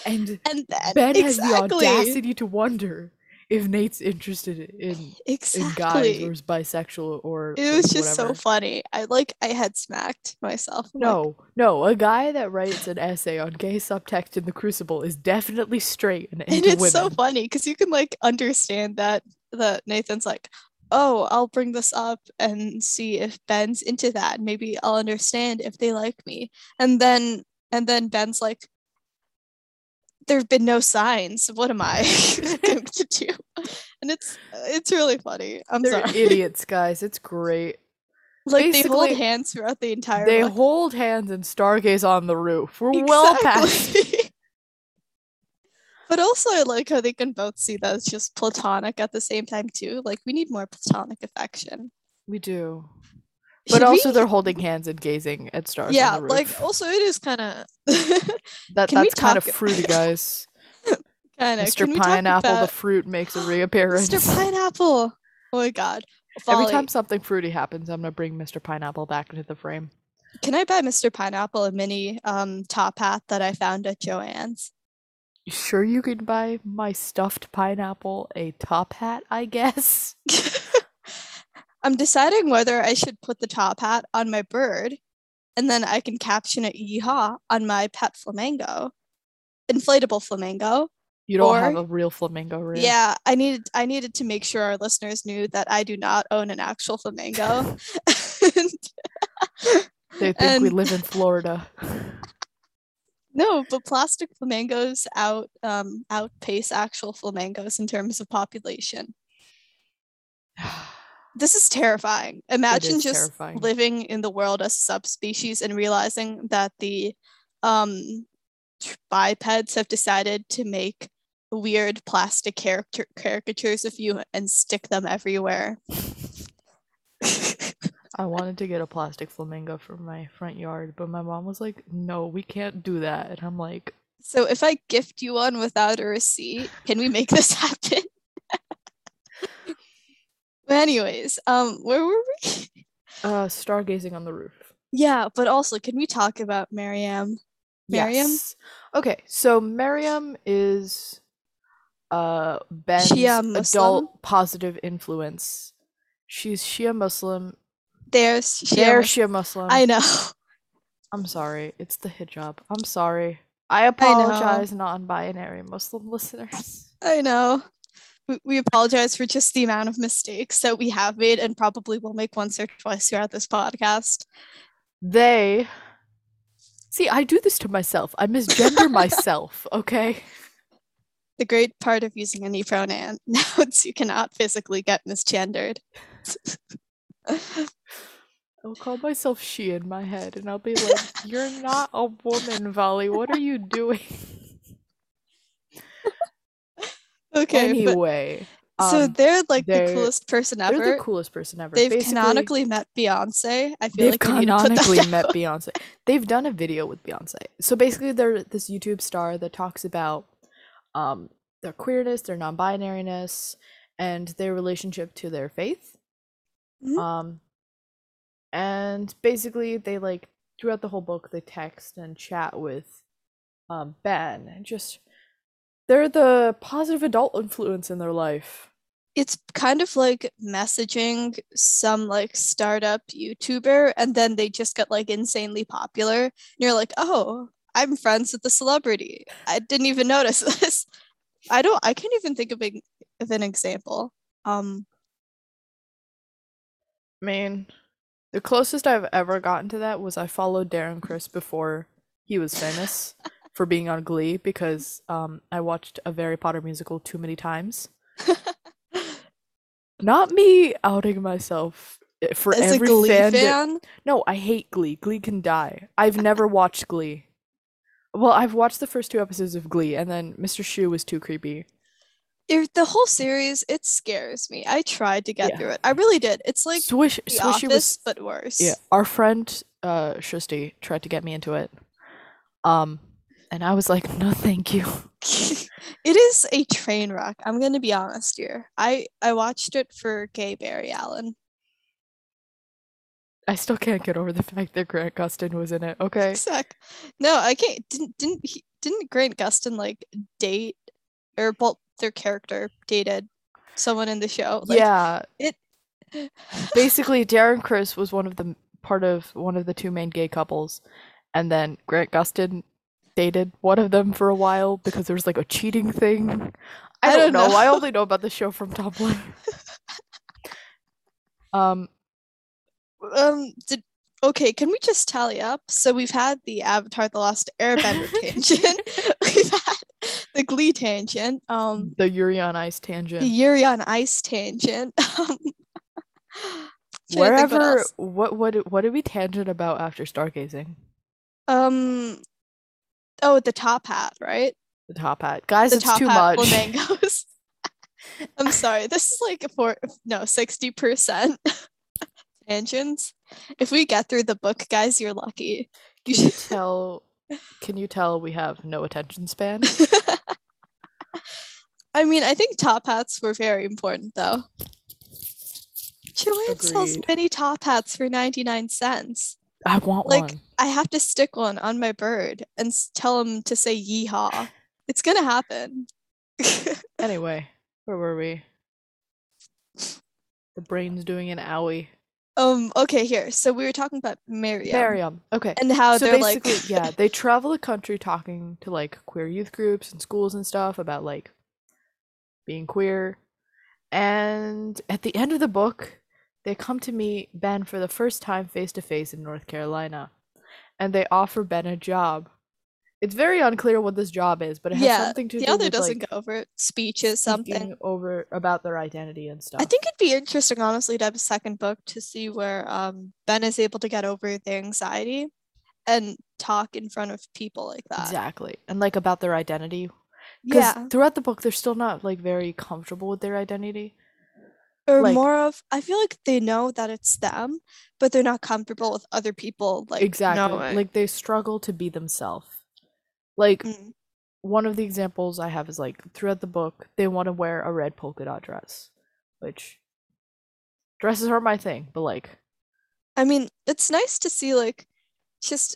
Speaker 1: and
Speaker 2: And then
Speaker 1: Ben has the audacity to wonder if Nate's interested in in guys
Speaker 2: Exactly.
Speaker 1: or is bisexual or
Speaker 2: It was just so funny. I like I had smacked myself. I'm like,
Speaker 1: No, no, a guy that writes an essay on gay subtext in the Crucible is definitely straight and
Speaker 2: and it's
Speaker 1: women.
Speaker 2: so funny because you can like understand that that Nathan's like, oh, I'll bring this up and see if Ben's into that. Maybe I'll understand if they like me. And then and then Ben's like, there have been no signs. What am I going to do? And it's it's really funny. I'm
Speaker 1: They're
Speaker 2: sorry.
Speaker 1: idiots, guys. It's great.
Speaker 2: like they hold hands throughout the entire
Speaker 1: They
Speaker 2: book.
Speaker 1: hold hands and stargaze on the roof. We're well past.
Speaker 2: But also, I like how they can both see that it's just platonic at the same time too. Like we need more platonic affection.
Speaker 1: We do. But
Speaker 2: Should
Speaker 1: also
Speaker 2: we-
Speaker 1: they're holding hands and gazing at stars
Speaker 2: yeah,
Speaker 1: on the roof.
Speaker 2: like also it is kind of
Speaker 1: that
Speaker 2: can
Speaker 1: that's kind of
Speaker 2: talk-
Speaker 1: fruity, guys.
Speaker 2: kind of
Speaker 1: Mr. Pineapple, the fruit makes a reappearance.
Speaker 2: Mr. Pineapple. Oh my god.
Speaker 1: Every time something fruity happens, I'm gonna bring Mr. Pineapple back into the frame.
Speaker 2: Can I buy Mr. Pineapple a mini um top hat that I found at Joann's?
Speaker 1: Sure, you can buy my stuffed pineapple a top hat, I guess.
Speaker 2: I'm deciding whether I should put the top hat on my bird and then I can caption it yeehaw on my pet flamingo. Inflatable flamingo.
Speaker 1: You don't have a real flamingo, Rhea.
Speaker 2: Yeah, I needed I needed to make sure our listeners knew that I do not own an actual flamingo.
Speaker 1: They think we live in Florida.
Speaker 2: no, but plastic flamingos out um outpace actual flamingos in terms of population. This is terrifying. Imagine
Speaker 1: is
Speaker 2: just
Speaker 1: terrifying.
Speaker 2: living in the world as a subspecies and realizing that the um bipeds have decided to make weird plastic character caricatures of you and stick them everywhere.
Speaker 1: I wanted to get a plastic flamingo for my front yard, but my mom was like, "No, we can't do that." And I'm like,
Speaker 2: so if I gift you one without a receipt, can we make this happen? But anyways, um where were we?
Speaker 1: uh, stargazing on the roof.
Speaker 2: Yeah, but also can we talk about Mariam? Miriam?
Speaker 1: Yes. Okay, so Miriam is uh Ben's
Speaker 2: Shia
Speaker 1: adult positive influence. She's Shia Muslim.
Speaker 2: There's Shia
Speaker 1: They're Shia Muslim.
Speaker 2: I know.
Speaker 1: I'm sorry. It's the hijab. I'm sorry. I apologize, non-binary Muslim listeners.
Speaker 2: I know. We, apologize for just the amount of mistakes that we have made and probably will make once or twice throughout this podcast.
Speaker 1: They see. I do this to myself. I misgender myself. Okay.
Speaker 2: The great part of using any pronoun nouns you cannot physically get misgendered.
Speaker 1: I'll call myself she in my head, and I'll be like, "You're not a woman, Volley. What are you doing?"
Speaker 2: Okay, but-
Speaker 1: anyway,
Speaker 2: so
Speaker 1: um,
Speaker 2: they're like the
Speaker 1: they're-
Speaker 2: coolest person ever.
Speaker 1: they're the coolest person ever.
Speaker 2: They've
Speaker 1: Basically,
Speaker 2: canonically met Beyonce. I feel like
Speaker 1: They've
Speaker 2: like we need to put that
Speaker 1: canonically met Beyonce. They've done a video with Beyonce. So basically, they're this YouTube star that talks about um, their queerness, their non-binariness, and their relationship to their faith.
Speaker 2: Mhm.
Speaker 1: Um, and basically, they like throughout the whole book, they text and chat with um, Ben, and just they're the positive adult influence in their life.
Speaker 2: it's kind of like messaging some like startup YouTuber and then they just get like insanely popular. And you're like, oh, I'm friends with the celebrity. I didn't even notice this. I don't I can't even think of, a, of an example. Um
Speaker 1: I mean, the closest I've ever gotten to that was I followed Darren Criss before he was famous for being on Glee because um, I watched a Harry Potter musical too many times. Not me outing myself eh, for
Speaker 2: as
Speaker 1: every
Speaker 2: Glee
Speaker 1: fan. that-
Speaker 2: fan,
Speaker 1: No, I hate Glee. Glee can die. I've never watched Glee. Well, I've watched the first two episodes of Glee, and then Mr. Schue was too creepy.
Speaker 2: the whole series it scares me. I tried to get
Speaker 1: Yeah.
Speaker 2: through it. I really did. It's like
Speaker 1: Swish,
Speaker 2: The
Speaker 1: Swishy
Speaker 2: Office,
Speaker 1: was
Speaker 2: but worse.
Speaker 1: Yeah, our friend uh Shusti tried to get me into it. Um and I was like, "No, thank you."
Speaker 2: it is a train wreck. I'm gonna be honest here. I I watched it for gay Barry Allen.
Speaker 1: I still can't get over the fact that Grant Gustin was in it. Okay.
Speaker 2: Exact. No, I can't. Didn't didn't he, didn't Grant Gustin like date or well, their character dated someone in the show? Like,
Speaker 1: yeah,
Speaker 2: It.
Speaker 1: basically Darren Criss was one of the part of one of the two main gay couples and then Grant Gustin dated one of them for a while because there was like a cheating thing. I,
Speaker 2: I
Speaker 1: don't,
Speaker 2: don't
Speaker 1: know. I only know about the show from Tumblr. um
Speaker 2: um. Did okay? Can we just tally up? So we've had the Avatar: The Last Airbender tangent. we've had the Glee tangent. Um.
Speaker 1: the Yuri on Ice tangent.
Speaker 2: The Yuri on Ice tangent. Um, trying to think what
Speaker 1: Wherever what what what did we tangent about after stargazing?
Speaker 2: Um. Oh, the top hat, right?
Speaker 1: The top hat. Guys,
Speaker 2: the
Speaker 1: it's
Speaker 2: top
Speaker 1: too
Speaker 2: hat
Speaker 1: much.
Speaker 2: flamingos. I'm sorry. This is like a four, no, sixty percent tangents. If we get through the book, guys, you're lucky. You
Speaker 1: Can you
Speaker 2: should.
Speaker 1: tell can you tell we have no attention span?
Speaker 2: I mean, I think top hats were very important, though. Joann sells
Speaker 1: Agreed.
Speaker 2: mini top hats for 99 cents.
Speaker 1: I want
Speaker 2: Like,
Speaker 1: one.
Speaker 2: I have to stick one on my bird and tell him to say yeehaw. It's gonna happen.
Speaker 1: Anyway, where were we? The brain's doing an owie.
Speaker 2: um, okay, here. So we were talking about Miriam
Speaker 1: Miriam. Okay.
Speaker 2: and how
Speaker 1: so
Speaker 2: they're like
Speaker 1: yeah, they travel the country talking to like queer youth groups and schools and stuff about like being queer. And at the end of the book, they come to meet Ben for the first time face to face in North Carolina. And they offer Ben a job. It's very unclear what this job is, but it has
Speaker 2: Yeah,
Speaker 1: something to
Speaker 2: the
Speaker 1: do
Speaker 2: other
Speaker 1: with
Speaker 2: doesn't
Speaker 1: like
Speaker 2: go over it. Speeches, something.
Speaker 1: over about their identity and stuff.
Speaker 2: I think it'd be interesting, honestly, to have a second book to see where um, Ben is able to get over the anxiety and talk in front of people like that.
Speaker 1: exactly. And like about their identity. Because
Speaker 2: Yeah,
Speaker 1: throughout the book they're still not like very comfortable with their identity.
Speaker 2: Or
Speaker 1: like-
Speaker 2: more of I feel like they know that it's them, but they're not comfortable with other people like
Speaker 1: exactly
Speaker 2: knowing.
Speaker 1: like they struggle to be themselves like
Speaker 2: Mm.
Speaker 1: one of the examples i have is like throughout the book they want to wear a red polka dot dress which dresses are my thing but like
Speaker 2: I mean, it's nice to see like just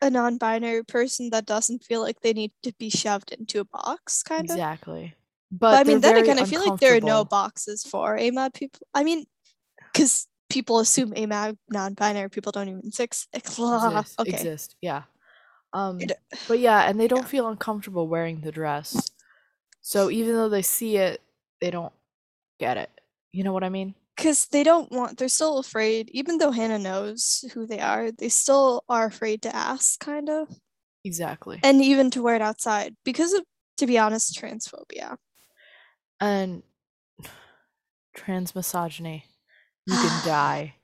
Speaker 2: a non-binary person that doesn't feel like they need to be shoved into a box, kind of.
Speaker 1: exactly but,
Speaker 2: But I mean, then again, I feel like there are no boxes for AMAB people. I mean, because people assume AMAB non-binary people don't even exist.
Speaker 1: exist,
Speaker 2: Okay.
Speaker 1: exist yeah. Um
Speaker 2: It-
Speaker 1: but yeah and they don't feel uncomfortable wearing the dress. So even though they see it they don't get it. You know what i mean?
Speaker 2: Because they don't want they're still afraid even though hannah knows who they are they still are afraid to ask kind of.
Speaker 1: Exactly.
Speaker 2: And even to wear it outside because of to be honest transphobia
Speaker 1: and trans misogyny you can die.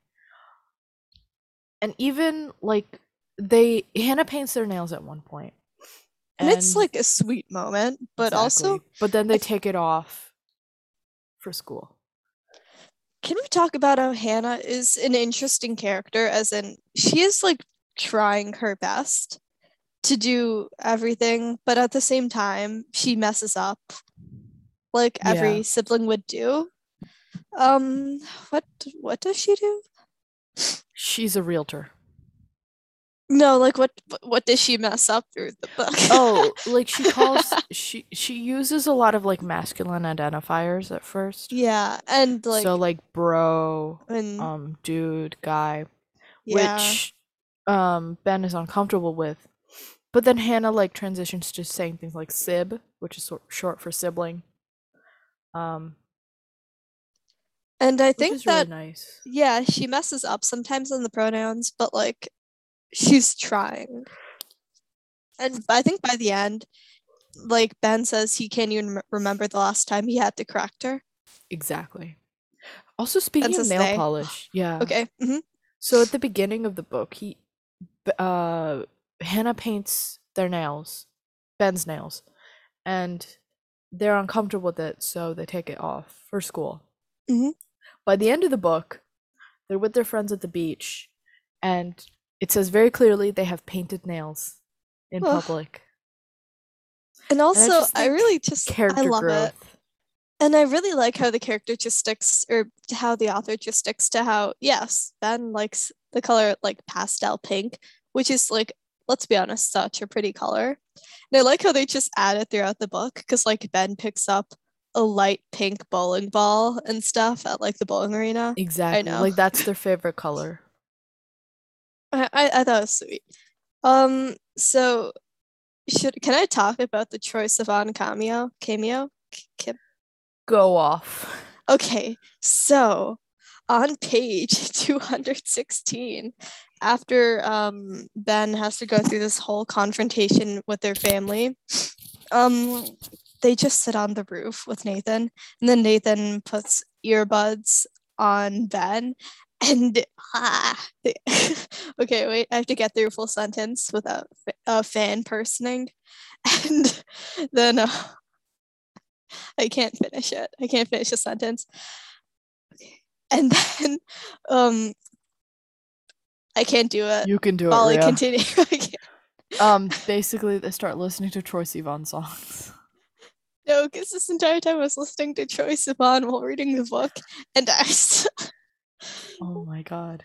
Speaker 1: And even like they hannah paints their nails at one point.
Speaker 2: And, it's like a sweet moment but also
Speaker 1: but then they
Speaker 2: I-
Speaker 1: take it off for school.
Speaker 2: Can we talk about how hannah is an interesting character as in she is like trying her best to do everything but at the same time she messes up like every
Speaker 1: Yeah.
Speaker 2: sibling would do um what what does she do
Speaker 1: she's a realtor
Speaker 2: No, like what what- does she mess up through the book?
Speaker 1: oh like she calls she she uses a lot of like masculine identifiers at first
Speaker 2: yeah, and like
Speaker 1: so like bro
Speaker 2: and
Speaker 1: um dude guy
Speaker 2: yeah,
Speaker 1: which um Ben is uncomfortable with. But then Hannah like transitions to saying things like sib, which is short for sibling. Um,
Speaker 2: and I think
Speaker 1: is really
Speaker 2: that
Speaker 1: nice.
Speaker 2: yeah, she messes up sometimes on the pronouns, but like she's trying. And I think by the end, like Ben says he can't even remember the last time he had to correct her.
Speaker 1: Exactly. Also, speaking of nail
Speaker 2: they.
Speaker 1: polish, yeah.
Speaker 2: Okay. hmm
Speaker 1: So at the beginning of the book, he, uh, Hannah paints their nails, Ben's nails, and they're uncomfortable with it, so they take it off for school.
Speaker 2: Mhm.
Speaker 1: By the end of the book, they're with their friends at the beach, and it says very clearly they have painted nails in
Speaker 2: Ugh.
Speaker 1: public.
Speaker 2: And also,
Speaker 1: just
Speaker 2: I really just I
Speaker 1: Character
Speaker 2: love it.
Speaker 1: growth.
Speaker 2: And I really like how the character just sticks, or how the author just sticks to how, yes, Ben likes the color like pastel pink, which is like, let's be honest, such a pretty color. And I like how they just add it throughout the book because like Ben picks up a light pink bowling ball and stuff at like the bowling arena.
Speaker 1: Exactly.
Speaker 2: I know.
Speaker 1: Like that's their favorite color.
Speaker 2: I, I, I thought it was sweet. Um, so should can I talk about the Troye Sivan cameo? Cameo? K-
Speaker 1: Go off.
Speaker 2: Okay, so on page 216, after um, Ben has to go through this whole confrontation with their family, um, they just sit on the roof with Nathan, and then Nathan puts earbuds on Ben, and ah, okay, wait, I have to get through a full sentence without a fan personing, and then. Uh, I can't finish it. I can't finish the sentence. And then um I can't do it.
Speaker 1: You can do it,
Speaker 2: Ollie,
Speaker 1: Rhea.
Speaker 2: continue.
Speaker 1: Um, basically, they start listening to Troye Sivan songs.
Speaker 2: No, because this entire time I was listening to Troye Sivan while reading the book, and I.
Speaker 1: oh my god.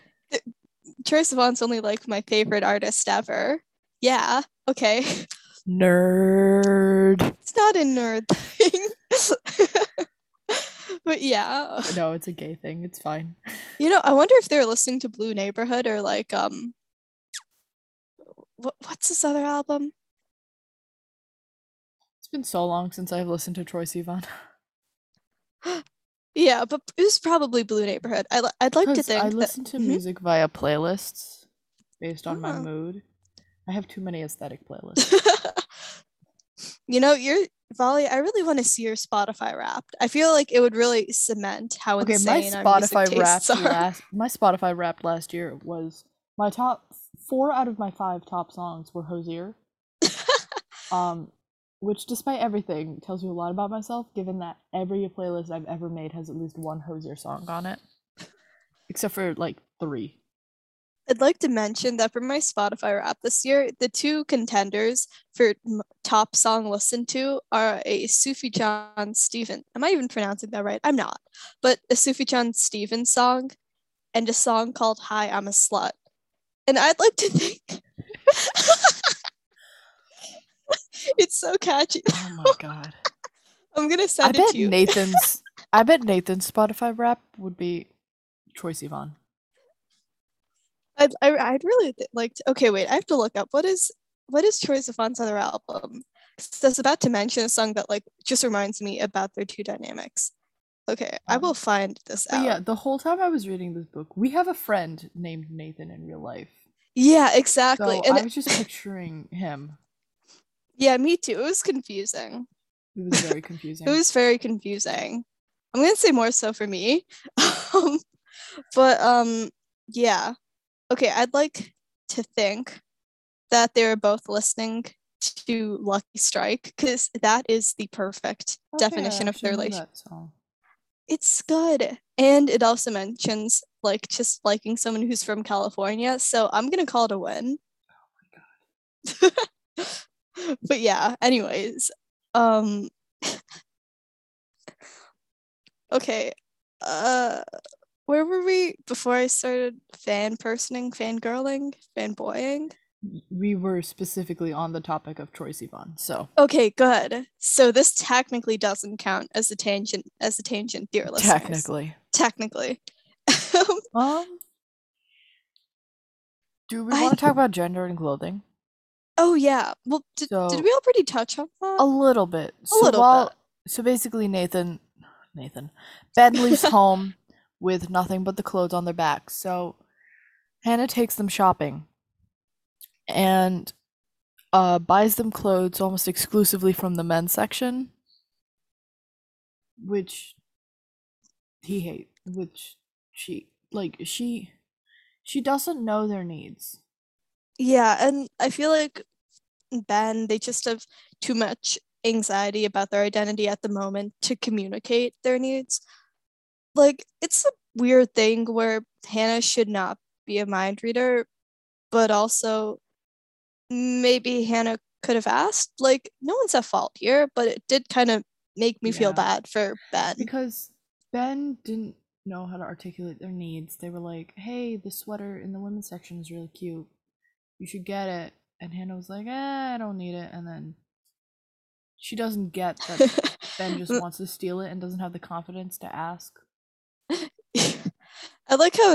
Speaker 2: Troye Sivan's only like my favorite artist ever. Yeah. Okay.
Speaker 1: Nerd.
Speaker 2: It's not a nerd thing. but yeah.
Speaker 1: No, it's a gay thing. It's fine.
Speaker 2: You know, I wonder if they're listening to Blue Neighborhood or like um what, what's this other album?
Speaker 1: It's been so long since I've listened to Troye Sivan.
Speaker 2: yeah, but it was probably Blue Neighborhood. I I'd like to think
Speaker 1: I
Speaker 2: that-
Speaker 1: listen to
Speaker 2: Mhm.
Speaker 1: music via playlists based on my
Speaker 2: Oh.
Speaker 1: mood. I have too many aesthetic playlists.
Speaker 2: you know, you're Volley, I really want to see your Spotify wrapped. I feel like it would really cement how
Speaker 1: Okay, my
Speaker 2: insane music
Speaker 1: Spotify wrapped
Speaker 2: are.
Speaker 1: last my Spotify wrapped last year was my top four out of my five top songs were Hozier. um which despite everything tells you a lot about myself given that every playlist I've ever made has at least one Hozier song on it. Except for like three.
Speaker 2: I'd like to mention that for my Spotify wrap this year, the two contenders for top song listened to are a Sufi John Steven. Am I even pronouncing that right? I'm not. But a Sufi John Steven song and a song called Hi, I'm a Slut. And I'd like to think it's so catchy.
Speaker 1: Oh my god.
Speaker 2: I'm gonna
Speaker 1: I
Speaker 2: send it
Speaker 1: bet
Speaker 2: to you.
Speaker 1: Nathan's I bet Nathan's Spotify rap would be Troye Sivan.
Speaker 2: I'd, I, I'd really th- like to. Okay, wait. I have to look up what is what is Troye Sivan's other album. I was about to mention a song that like just reminds me about their two dynamics. Okay, I
Speaker 1: Um,
Speaker 2: will find this
Speaker 1: But
Speaker 2: out.
Speaker 1: yeah, the whole time I was reading this book, we have a friend named Nathan in real life.
Speaker 2: Yeah, exactly.
Speaker 1: So
Speaker 2: and
Speaker 1: I was just picturing him.
Speaker 2: yeah, me too. It was confusing.
Speaker 1: It was very confusing.
Speaker 2: It was very confusing. I'm gonna say more so for me. um, but um, yeah. Okay, I'd like to think that they were both listening to Lucky Strike because that is the perfect
Speaker 1: Okay,
Speaker 2: definition of their relationship. It's good. And it also mentions like just liking someone who's from California. So I'm gonna call it a win. but yeah, anyways. Um Okay. Uh where were we before I started fan personing, fangirling, fanboying?
Speaker 1: We were specifically on the topic of Troye Sivan, so
Speaker 2: Okay, good. So this technically doesn't count as a tangent as a tangent, dear listeners.
Speaker 1: technically.
Speaker 2: Technically.
Speaker 1: Um, do we
Speaker 2: I-
Speaker 1: want to talk about gender and clothing?
Speaker 2: Oh yeah. Well, did,
Speaker 1: So-
Speaker 2: did we already touch on that?
Speaker 1: A little bit. so
Speaker 2: little
Speaker 1: while,
Speaker 2: bit.
Speaker 1: So basically, Nathan, Nathan, Ben leaves home with nothing but the clothes on their backs. So Hannah takes them shopping and uh, buys them clothes almost exclusively from the men's section, which he hates. Which she like she she doesn't know their needs.
Speaker 2: Yeah, and I feel like Ben, they just have too much anxiety about their identity at the moment to communicate their needs. Like, it's a weird thing where Hannah should not be a mind reader, but also maybe Hannah could have asked. Like, no one's at fault here, but it did kind of make me feel bad for Ben.
Speaker 1: because Ben didn't know how to articulate their needs. They were like, "Hey, the sweater in the women's section is really cute. You should get it." And Hannah was like, "Eh, I don't need it." And then she doesn't get that Ben just wants to steal it and doesn't have the confidence to ask.
Speaker 2: I like how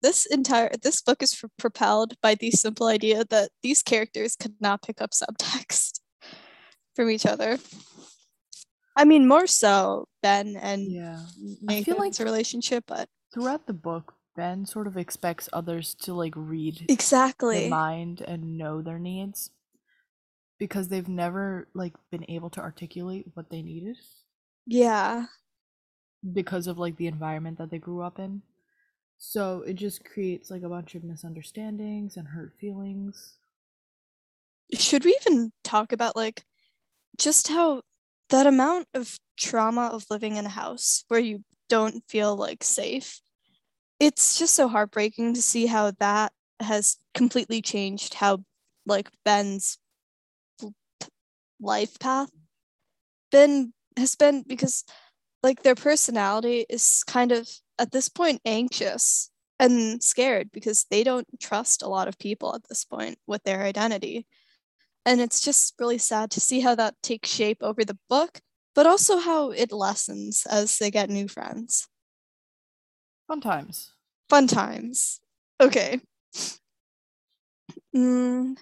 Speaker 2: this entire this book is pro- propelled by the simple idea that these characters could not pick up subtext from each other. I mean, more so Ben and
Speaker 1: Yeah.
Speaker 2: Nathan's
Speaker 1: feel like- it's a
Speaker 2: relationship, but
Speaker 1: Throughout the book, Ben sort of expects others to like read their
Speaker 2: exactly.
Speaker 1: mind and know their needs because they've never like been able to articulate what they needed.
Speaker 2: Yeah,
Speaker 1: because of like the environment that they grew up in. So it just creates like a bunch of misunderstandings and hurt feelings.
Speaker 2: should we even talk about like just how that amount of trauma of living in a house where you don't feel like safe it's just so heartbreaking to see how that has completely changed how like ben's life path been has been because like their personality is kind of at this point anxious and scared because they don't trust a lot of people at this point with their identity. And it's just really sad to see how that takes shape over the book, but also how it lessens as they get new friends.
Speaker 1: Fun times.
Speaker 2: Fun times. Okay. Mm.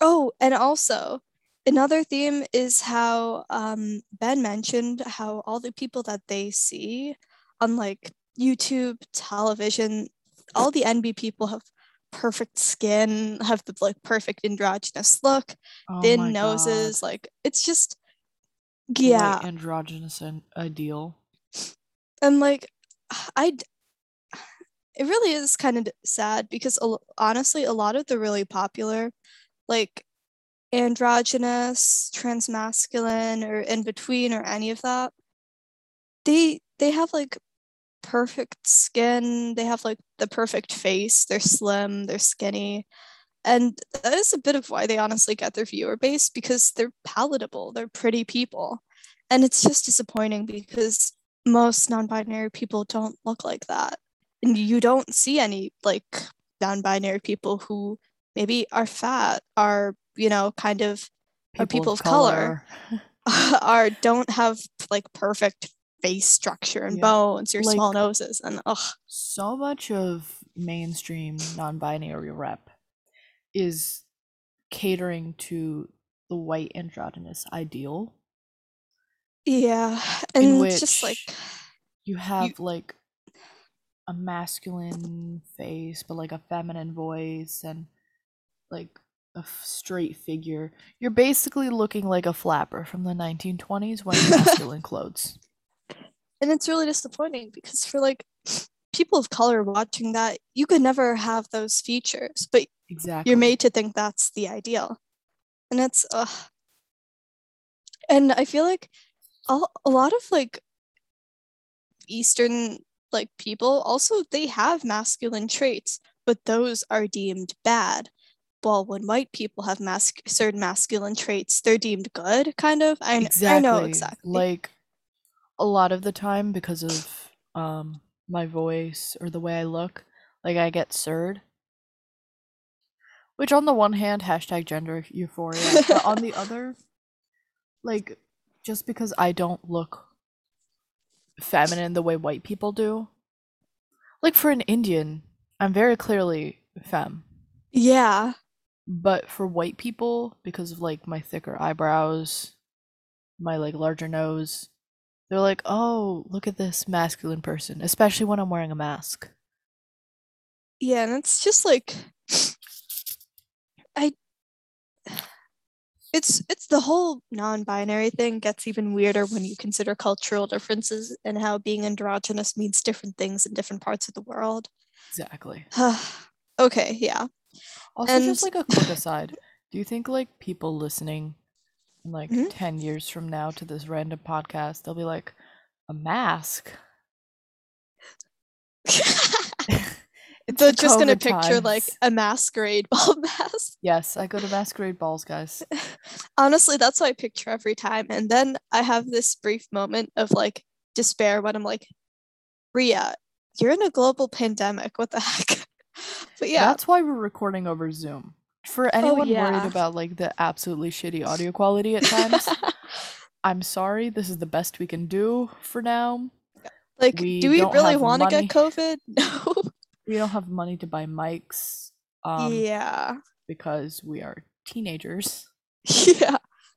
Speaker 2: Oh, and also another theme is how um, Ben mentioned how all the people that they see on like YouTube, television, all the NB people have perfect skin, have the like perfect androgynous look,
Speaker 1: Oh
Speaker 2: thin noses,
Speaker 1: God.
Speaker 2: like it's just yeah.
Speaker 1: androgynous and ideal.
Speaker 2: and like I, it really is kind of sad because honestly a lot of the really popular like androgynous, transmasculine or in between or any of that they they have like perfect skin, they have like the perfect face, they're slim, they're skinny. And that is a bit of why they honestly get their viewer base because they're palatable, they're pretty people. And it's just disappointing because most non binary people don't look like that. And you don't see any like non binary people who maybe are fat, are, you know, kind of Or people of color. are don't have like perfect face structure and
Speaker 1: Yeah.
Speaker 2: bones or small noses and ugh
Speaker 1: So much of mainstream non-binary rep is catering to the white androgynous ideal.
Speaker 2: yeah
Speaker 1: In
Speaker 2: and it's just like
Speaker 1: You have like a masculine face, but like a feminine voice and like a straight figure. You're basically looking like a flapper from the 1920s wearing masculine clothes.
Speaker 2: and it's really disappointing because for like people of color watching that you could never have those features but
Speaker 1: Exactly.
Speaker 2: you're made to think that's the ideal and it's ugh. and i feel like a, a lot of like eastern like people also they have masculine traits but those are deemed bad while when white people have mas- certain masculine traits they're deemed good kind of i,
Speaker 1: exactly.
Speaker 2: I know exactly
Speaker 1: Like a lot of the time because of um my voice or the way I look, like I get sirred. Which on the one hand, hashtag gender euphoria, but on the other, like just because I don't look feminine the way white people do. Like for an Indian, I'm very clearly femme.
Speaker 2: yeah
Speaker 1: But for white people, because of like my thicker eyebrows, my like larger nose, they're like, "Oh, look at this masculine person," especially when I'm wearing a mask.
Speaker 2: yeah and it's just like i it's it's the whole non-binary thing gets even weirder when you consider cultural differences and how being androgynous means different things in different parts of the world
Speaker 1: Exactly.
Speaker 2: okay yeah
Speaker 1: Also, just like a quick aside, do you think like people listening in like
Speaker 2: Mhm.
Speaker 1: 10 years from now to this random podcast, they'll be like, a mask? It's
Speaker 2: they're just gonna
Speaker 1: COVID
Speaker 2: picture like a masquerade ball mask
Speaker 1: Yes, I go to masquerade balls, guys.
Speaker 2: honestly that's what i picture every time and then i have this brief moment of like despair when i'm like ria you're in a global pandemic what the heck but yeah.
Speaker 1: That's why we're recording over Zoom. For anyone worried
Speaker 2: yeah.
Speaker 1: about like the absolutely shitty audio quality at times, I'm sorry. This is the best we can do for now.
Speaker 2: like
Speaker 1: we
Speaker 2: do we really want to get covid? No.
Speaker 1: We don't have money to buy mics um,
Speaker 2: yeah.
Speaker 1: because we are teenagers.
Speaker 2: yeah.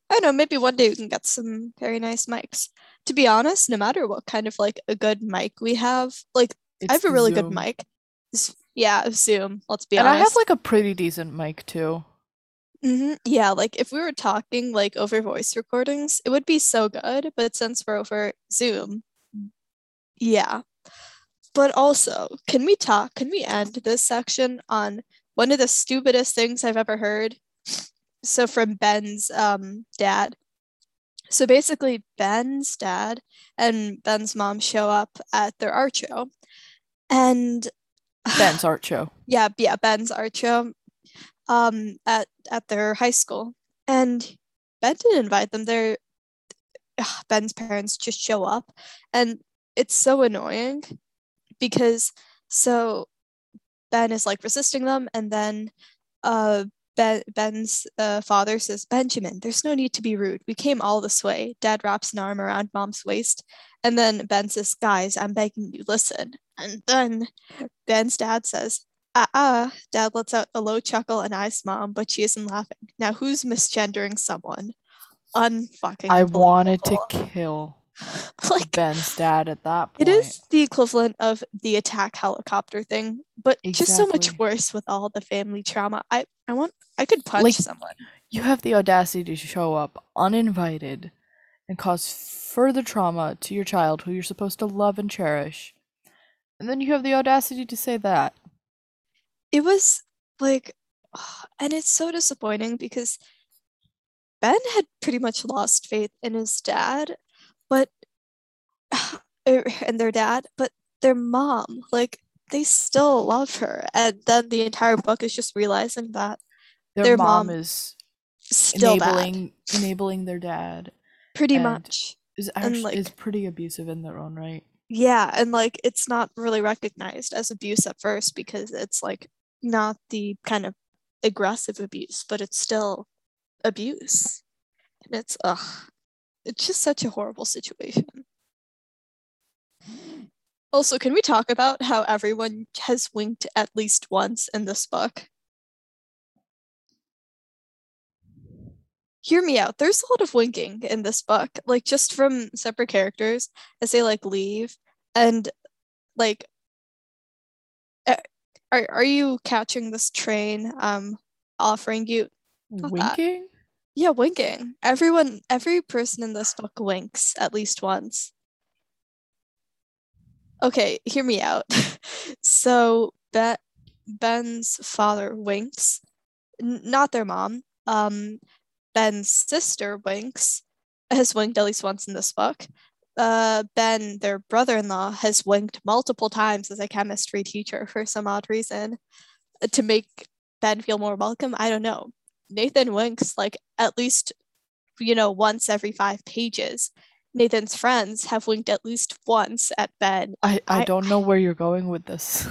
Speaker 2: I don't know. Maybe one day we can get some very nice mics. To be honest no matter what kind of like a good mic we have like
Speaker 1: It's
Speaker 2: i have a really good mic Yeah zoom let's be honest.
Speaker 1: and I have like a pretty decent mic too.
Speaker 2: hmm Yeah, like if we were talking like over voice recordings, it would be so good. But since we're over Zoom, yeah. But also, can we talk? Can we end this section on one of the stupidest things I've ever heard? So from Ben's um dad. So basically, Ben's dad and Ben's mom show up at their art show, and
Speaker 1: Ben's art show.
Speaker 2: yeah, yeah, Ben's art show um at at their high school. And Ben didn't invite them. They're ugh, Ben's parents just show up, and it's so annoying because so Ben is like resisting them, and then uh Ben, Ben's uh, father says, Benjamin, there's no need to be rude. We came all this way. Dad wraps an arm around mom's waist. And then Ben says, Guys, I'm begging you, listen. And then Ben's dad says, uh uh. Dad lets out a low chuckle and eyes mom, but she isn't laughing. Now, who's misgendering someone? Unfucking.
Speaker 1: I wanted to kill
Speaker 2: like
Speaker 1: Ben's dad at that
Speaker 2: it
Speaker 1: point.
Speaker 2: is the equivalent of the attack helicopter thing, but just so much worse with all the family trauma. I I want I could punch
Speaker 1: Like-
Speaker 2: someone.
Speaker 1: You have the audacity to show up uninvited and cause further trauma to your child who you're supposed to love and cherish. And then you have the audacity to say that.
Speaker 2: it was like and it's so disappointing because Ben had pretty much lost faith in his dad, but er, and their dad, but their mom, like they still love her. And then the entire book is just realizing that
Speaker 1: Their,
Speaker 2: Their
Speaker 1: mom,
Speaker 2: mom
Speaker 1: is
Speaker 2: still bad.
Speaker 1: enabling enabling their dad
Speaker 2: Pretty much.
Speaker 1: is
Speaker 2: And,
Speaker 1: actually is pretty abusive in their own right.
Speaker 2: Yeah, and like it's not really recognized as abuse at first because it's like not the kind of aggressive abuse, but it's still abuse. And it's ugh. It's just such a horrible situation. Also, can we talk about how everyone has winked at least once in this book? Hear me out. There's a lot of winking in this book, like just from separate characters as they like leave and like are are you catching this train um offering you Not that.
Speaker 1: Winking?
Speaker 2: yeah winking everyone every person in this book winks at least once okay hear me out so ben, ben's father winks N- not their mom um ben's sister winks has winked at least once in this book uh ben their brother-in-law has winked multiple times as a chemistry teacher for some odd reason to make ben feel more welcome i don't know Nathan winks like at least, you know, once every five pages. Nathan's friends have winked at least once at Ben.
Speaker 1: I, I
Speaker 2: I-
Speaker 1: don't know where you're going with this.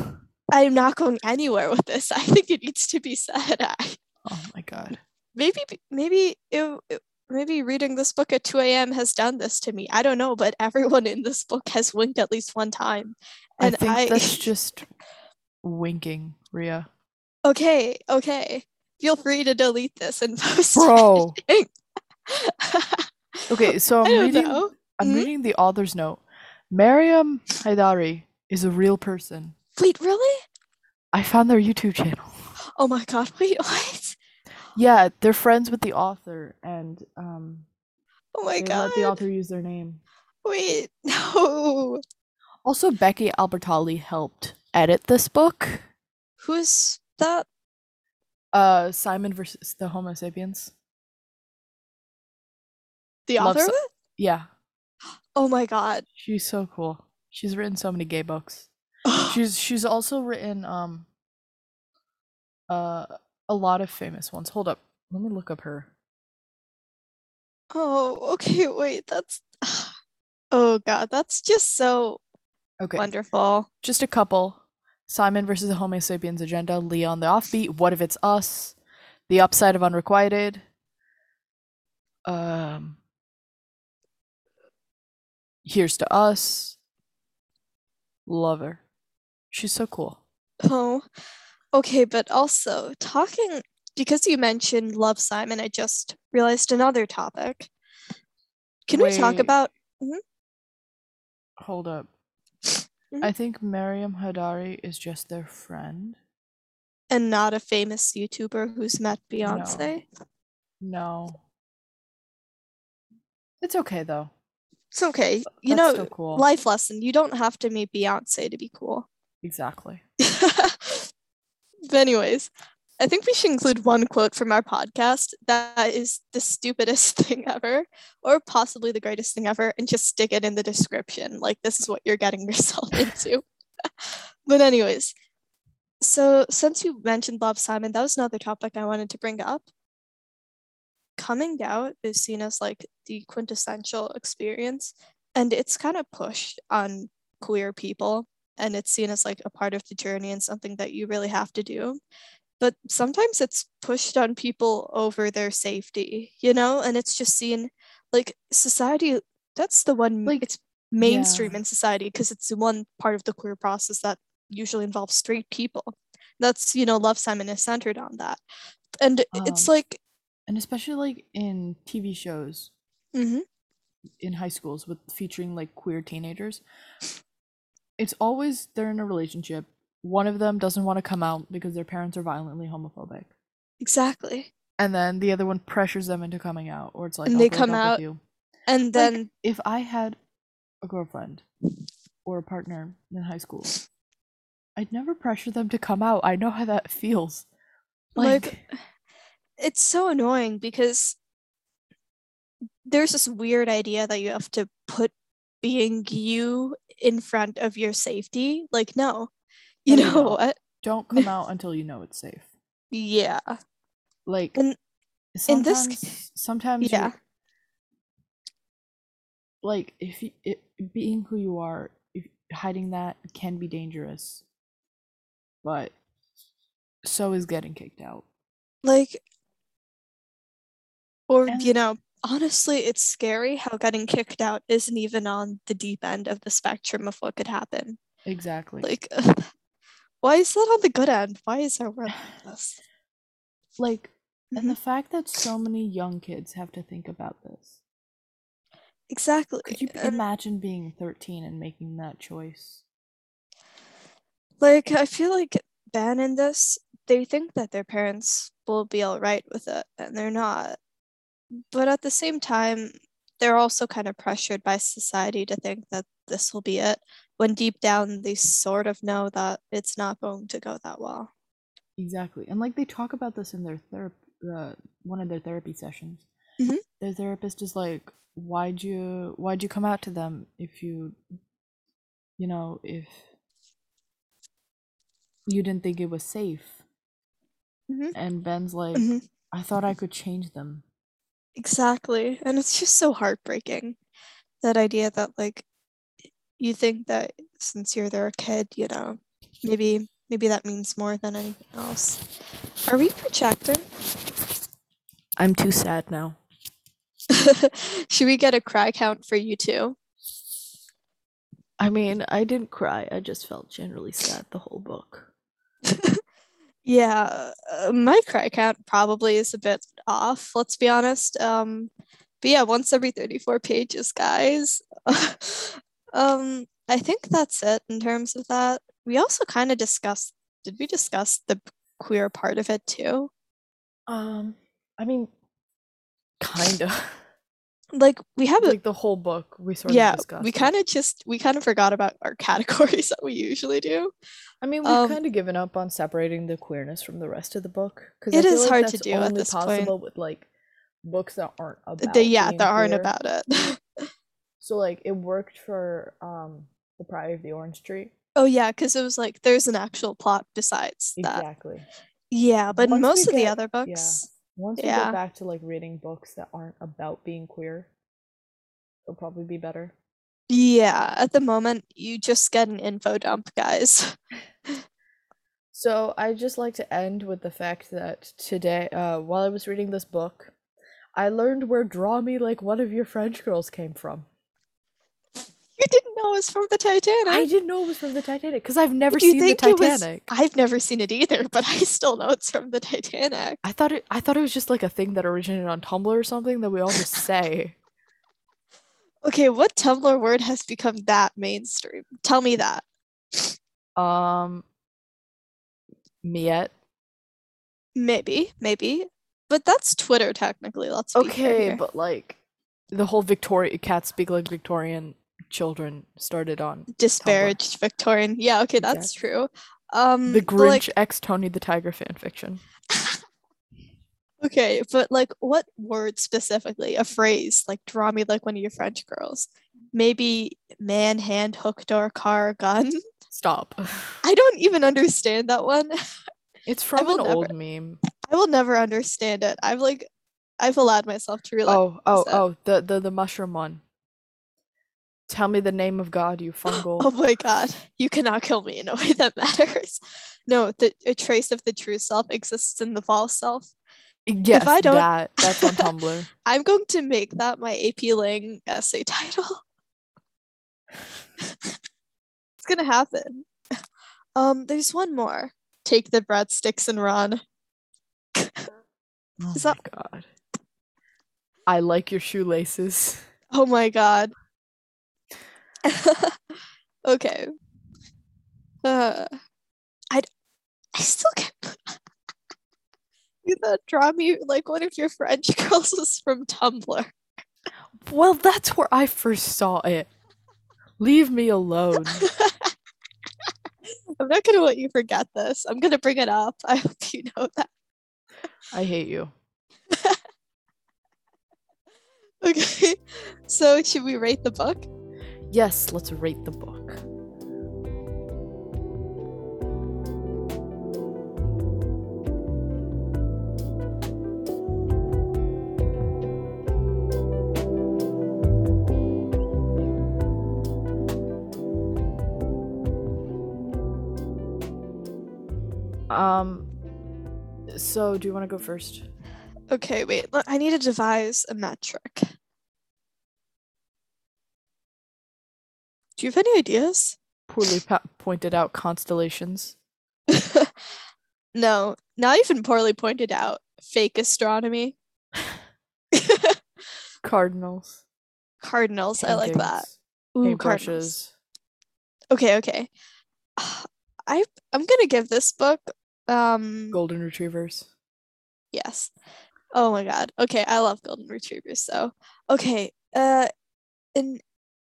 Speaker 2: I'm not going anywhere with this. I think it needs to be said. I. maybe, maybe, it, it- maybe reading this book at 2 a.m. has done this to me. I don't know, but everyone in this book has winked at least one time. And
Speaker 1: I think
Speaker 2: I,
Speaker 1: that's just winking, Ria.
Speaker 2: okay, okay. Feel free to delete this and post.
Speaker 1: Bro. Okay, so I'm reading
Speaker 2: know.
Speaker 1: I'm
Speaker 2: Mhm.
Speaker 1: reading the author's note. Mariam Haidari is a real person.
Speaker 2: Wait, really?
Speaker 1: I found their YouTube channel.
Speaker 2: Oh my god, wait, what?
Speaker 1: Yeah, they're friends with the author and um
Speaker 2: Oh my
Speaker 1: they
Speaker 2: god.
Speaker 1: let the author use their name.
Speaker 2: Wait, no.
Speaker 1: Also, Becky Albertalli helped edit this book.
Speaker 2: Who's that?
Speaker 1: Uh Simon versus the Homo sapiens.
Speaker 2: The author it?
Speaker 1: Yeah,
Speaker 2: Oh my god.
Speaker 1: she's so cool. She's written so many gay books. She's she's also written um uh a lot of famous ones. Hold up. Let me look up her.
Speaker 2: oh, okay, wait, that's Oh god, that's just so
Speaker 1: Okay.
Speaker 2: wonderful.
Speaker 1: Just a couple. Simon versus the Homo sapiens agenda, Leah on the offbeat, what if it's us? The upside of unrequited. Um Here's to us. Love her. She's so cool.
Speaker 2: Oh. Okay, but also talking because you mentioned Love Simon, I just realized another topic. Can we talk
Speaker 1: Wait.
Speaker 2: about
Speaker 1: Hold up.
Speaker 2: Mhm.
Speaker 1: I think Mariam Haidari is just their friend.
Speaker 2: and not a famous YouTuber who's met Beyonce?
Speaker 1: No. It's okay though.
Speaker 2: It's okay. You
Speaker 1: That's
Speaker 2: know,
Speaker 1: cool.
Speaker 2: life lesson. You don't have to meet Beyonce to be cool.
Speaker 1: Exactly.
Speaker 2: but anyways, I think we should include one quote from our podcast that is the stupidest thing ever, or possibly the greatest thing ever, and just stick it in the description. Like this is what you're getting yourself into. but anyways, so since you mentioned Love Simon, that was another topic I wanted to bring up. coming out is seen as like the quintessential experience and it's kind of pushed on queer people and it's seen as like a part of the journey and something that you really have to do. But sometimes it's pushed on people over their safety you know and it's just seen like society that's the one
Speaker 1: Like,
Speaker 2: it's mainstream
Speaker 1: yeah.
Speaker 2: in society because it's the one part of the queer process that usually involves straight people. That's you know love simon is centered on that. And it's
Speaker 1: Um,
Speaker 2: like
Speaker 1: and especially like in TV shows
Speaker 2: mhm,
Speaker 1: in high schools with featuring like queer teenagers, it's always they're in a relationship. One of them doesn't want to come out because their parents are violently homophobic.
Speaker 2: exactly
Speaker 1: And then the other one pressures them into coming out, or it's like
Speaker 2: And they come out,
Speaker 1: you.
Speaker 2: and
Speaker 1: Like,
Speaker 2: then
Speaker 1: if I had a girlfriend or a partner in high school, I'd never pressure them to come out. I know how that feels.
Speaker 2: Like,
Speaker 1: Like,
Speaker 2: it's so annoying because there's this weird idea that you have to put being you in front of your safety. Like, no, you
Speaker 1: No, no,
Speaker 2: know
Speaker 1: no.
Speaker 2: what?
Speaker 1: don't come out until you know it's safe.
Speaker 2: Yeah.
Speaker 1: Like,
Speaker 2: And in this
Speaker 1: sometimes, sometimes
Speaker 2: yeah.
Speaker 1: like if you, it, being who you are, if, hiding that can be dangerous. But so is getting kicked out.
Speaker 2: Like, or,
Speaker 1: And-
Speaker 2: you know, honestly, it's scary how getting kicked out isn't even on the deep end of the spectrum of what could happen.
Speaker 1: Exactly.
Speaker 2: Like, why is that on the good end? Why is world like this?
Speaker 1: like and
Speaker 2: Mhm.
Speaker 1: the fact that so many young kids have to think about this
Speaker 2: Exactly.
Speaker 1: could you
Speaker 2: and-
Speaker 1: imagine being 13 and making that choice
Speaker 2: Like, I feel like Ben in this, they think that their parents will be all right with it, and they're not. But at the same time, they're also kind of pressured by society to think that this will be it, when deep down they sort of know that it's not going to go that well.
Speaker 1: exactly and like they talk about this in their therapy uh, one of their therapy sessions
Speaker 2: Mhm.
Speaker 1: their therapist is like why'd you why'd you come out to them if you you know if you didn't think it was safe
Speaker 2: Mhm.
Speaker 1: and ben's like
Speaker 2: Mhm.
Speaker 1: i thought i could change them
Speaker 2: Exactly. And it's just so heartbreaking. That idea that, like, you think that since you're their kid, you know, maybe maybe that means more than anything else. Are we projecting?
Speaker 1: i'm too sad now
Speaker 2: Should we get a cry count for you too?
Speaker 1: i mean i didn't cry i just felt generally sad the whole book
Speaker 2: Yeah, uh, my cry count probably is a bit off, let's be honest. Um, but yeah, once every 34 pages, guys. um, I think that's it in terms of that. We also kind of discussed, did we discuss the queer part of it too?
Speaker 1: um i mean kind of
Speaker 2: Like, we have a,
Speaker 1: like the whole book we sort
Speaker 2: yeah,
Speaker 1: of discussed
Speaker 2: we kind of just, we kind of forgot about our categories that we usually do.
Speaker 1: I mean, we've
Speaker 2: Um,
Speaker 1: kind of given up on separating the queerness from the rest of the book because
Speaker 2: It is hard to do at
Speaker 1: only
Speaker 2: this point.
Speaker 1: possible with like books that aren't about.
Speaker 2: They, yeah, that aren't about it.
Speaker 1: So like, it worked for um the Pride of the Orange Tree.
Speaker 2: oh, yeah, because it was like, there's an actual plot besides that.
Speaker 1: Exactly.
Speaker 2: Yeah, but
Speaker 1: Once
Speaker 2: most of the
Speaker 1: get-
Speaker 2: other
Speaker 1: yeah. Once we
Speaker 2: Yeah.
Speaker 1: get back to like reading books that aren't about being queer, it'll probably be better.
Speaker 2: yeah, at the moment, you just get an info dump, guys.
Speaker 1: So I just like to end with the fact that today, uh, while I was reading this book, I learned where "Draw Me Like One of Your French Girls" came from.
Speaker 2: You didn't know it was from the Titanic.
Speaker 1: I didn't know it was from the Titanic because I've never
Speaker 2: you
Speaker 1: seen the
Speaker 2: it was-
Speaker 1: Titanic.
Speaker 2: I've never seen it either, but I still know it's from the Titanic.
Speaker 1: I thought it. I thought it was just like a thing that originated on Tumblr or something that we all just say.
Speaker 2: Okay, what Tumblr word has become that mainstream? Tell me that.
Speaker 1: Um, Miette.
Speaker 2: Maybe, maybe. But that's Twitter technically. Let's
Speaker 1: Okay, but like the whole Victoria cats speak like Victorian children started on
Speaker 2: disparaged Victorian. Yeah, okay, that's
Speaker 1: Exactly.
Speaker 2: true. Um
Speaker 1: the Grinch
Speaker 2: like,
Speaker 1: X Tony the Tiger fan fiction.
Speaker 2: okay, but like what word specifically? A phrase like draw me like one of your French girls. Maybe man, hand, hook, door, car, gun.
Speaker 1: Stop.
Speaker 2: I don't even understand that one.
Speaker 1: It's from an
Speaker 2: never-
Speaker 1: old meme.
Speaker 2: I will never understand it. I've like I've allowed myself to relax.
Speaker 1: Oh, oh,
Speaker 2: that.
Speaker 1: oh, the, the the mushroom one. Tell me the name of God, you fungal.
Speaker 2: Oh my god, you cannot kill me in a way that matters. No, the a trace of the true self exists in the false self.
Speaker 1: yes,
Speaker 2: I don't-
Speaker 1: that that's on Tumblr.
Speaker 2: I'm going to make that my AP Lang essay title. it's gonna happen. Um, there's one more. Take the breadsticks and run.
Speaker 1: Oh
Speaker 2: Is
Speaker 1: my
Speaker 2: that-
Speaker 1: god. I like your shoelaces.
Speaker 2: Oh my god. okay. Uh, I I still can't. You thought draw me like one of your French girls was from Tumblr.
Speaker 1: Well, that's where I first saw it. Leave me alone.
Speaker 2: I'm not gonna let you forget this. I'm gonna bring it up. I hope you know that.
Speaker 1: I hate you.
Speaker 2: Okay. So should we rate the book?
Speaker 1: Yes, let's rate the book. Um so do you want to go first?
Speaker 2: Okay, wait. I need to devise a metric. Do you have any ideas?
Speaker 1: Poorly pa- pointed out constellations.
Speaker 2: no, not even poorly pointed out. Fake astronomy.
Speaker 1: Cardinals.
Speaker 2: Cardinals. I like that. Ooh, cardinals. Okay, okay. I I'm gonna give this book um
Speaker 1: Golden retrievers.
Speaker 2: yes. Oh my god. Okay, I love golden retrievers so. Okay, uh an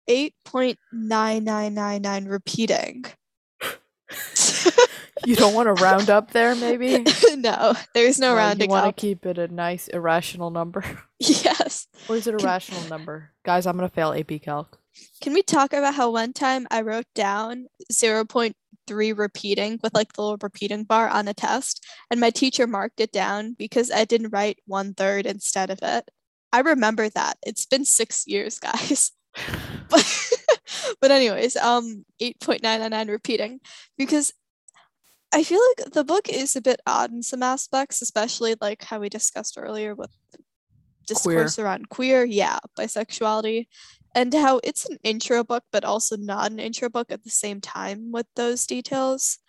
Speaker 2: 8.9999 repeating.
Speaker 1: You don't want to round up there, maybe?
Speaker 2: no, there's no
Speaker 1: Or
Speaker 2: rounding
Speaker 1: You want
Speaker 2: up.
Speaker 1: to keep it a nice irrational number,
Speaker 2: Yes.
Speaker 1: or is it a
Speaker 2: Can-
Speaker 1: rational number? Guys, I'm gonna fail AP Calc.
Speaker 2: Can we talk about how one time I wrote down 0.3 repeating with like the little repeating bar on a test, and my teacher marked it down because I didn't write one third instead of it. I remember that. It's been six years, guys. But, but anyways, um, 8.999 repeating because I feel like the book is a bit odd in some aspects, especially like how we discussed earlier with discourse around queer, yeah, bisexuality, and how it's an intro book, but also not an intro book at the same time with those details.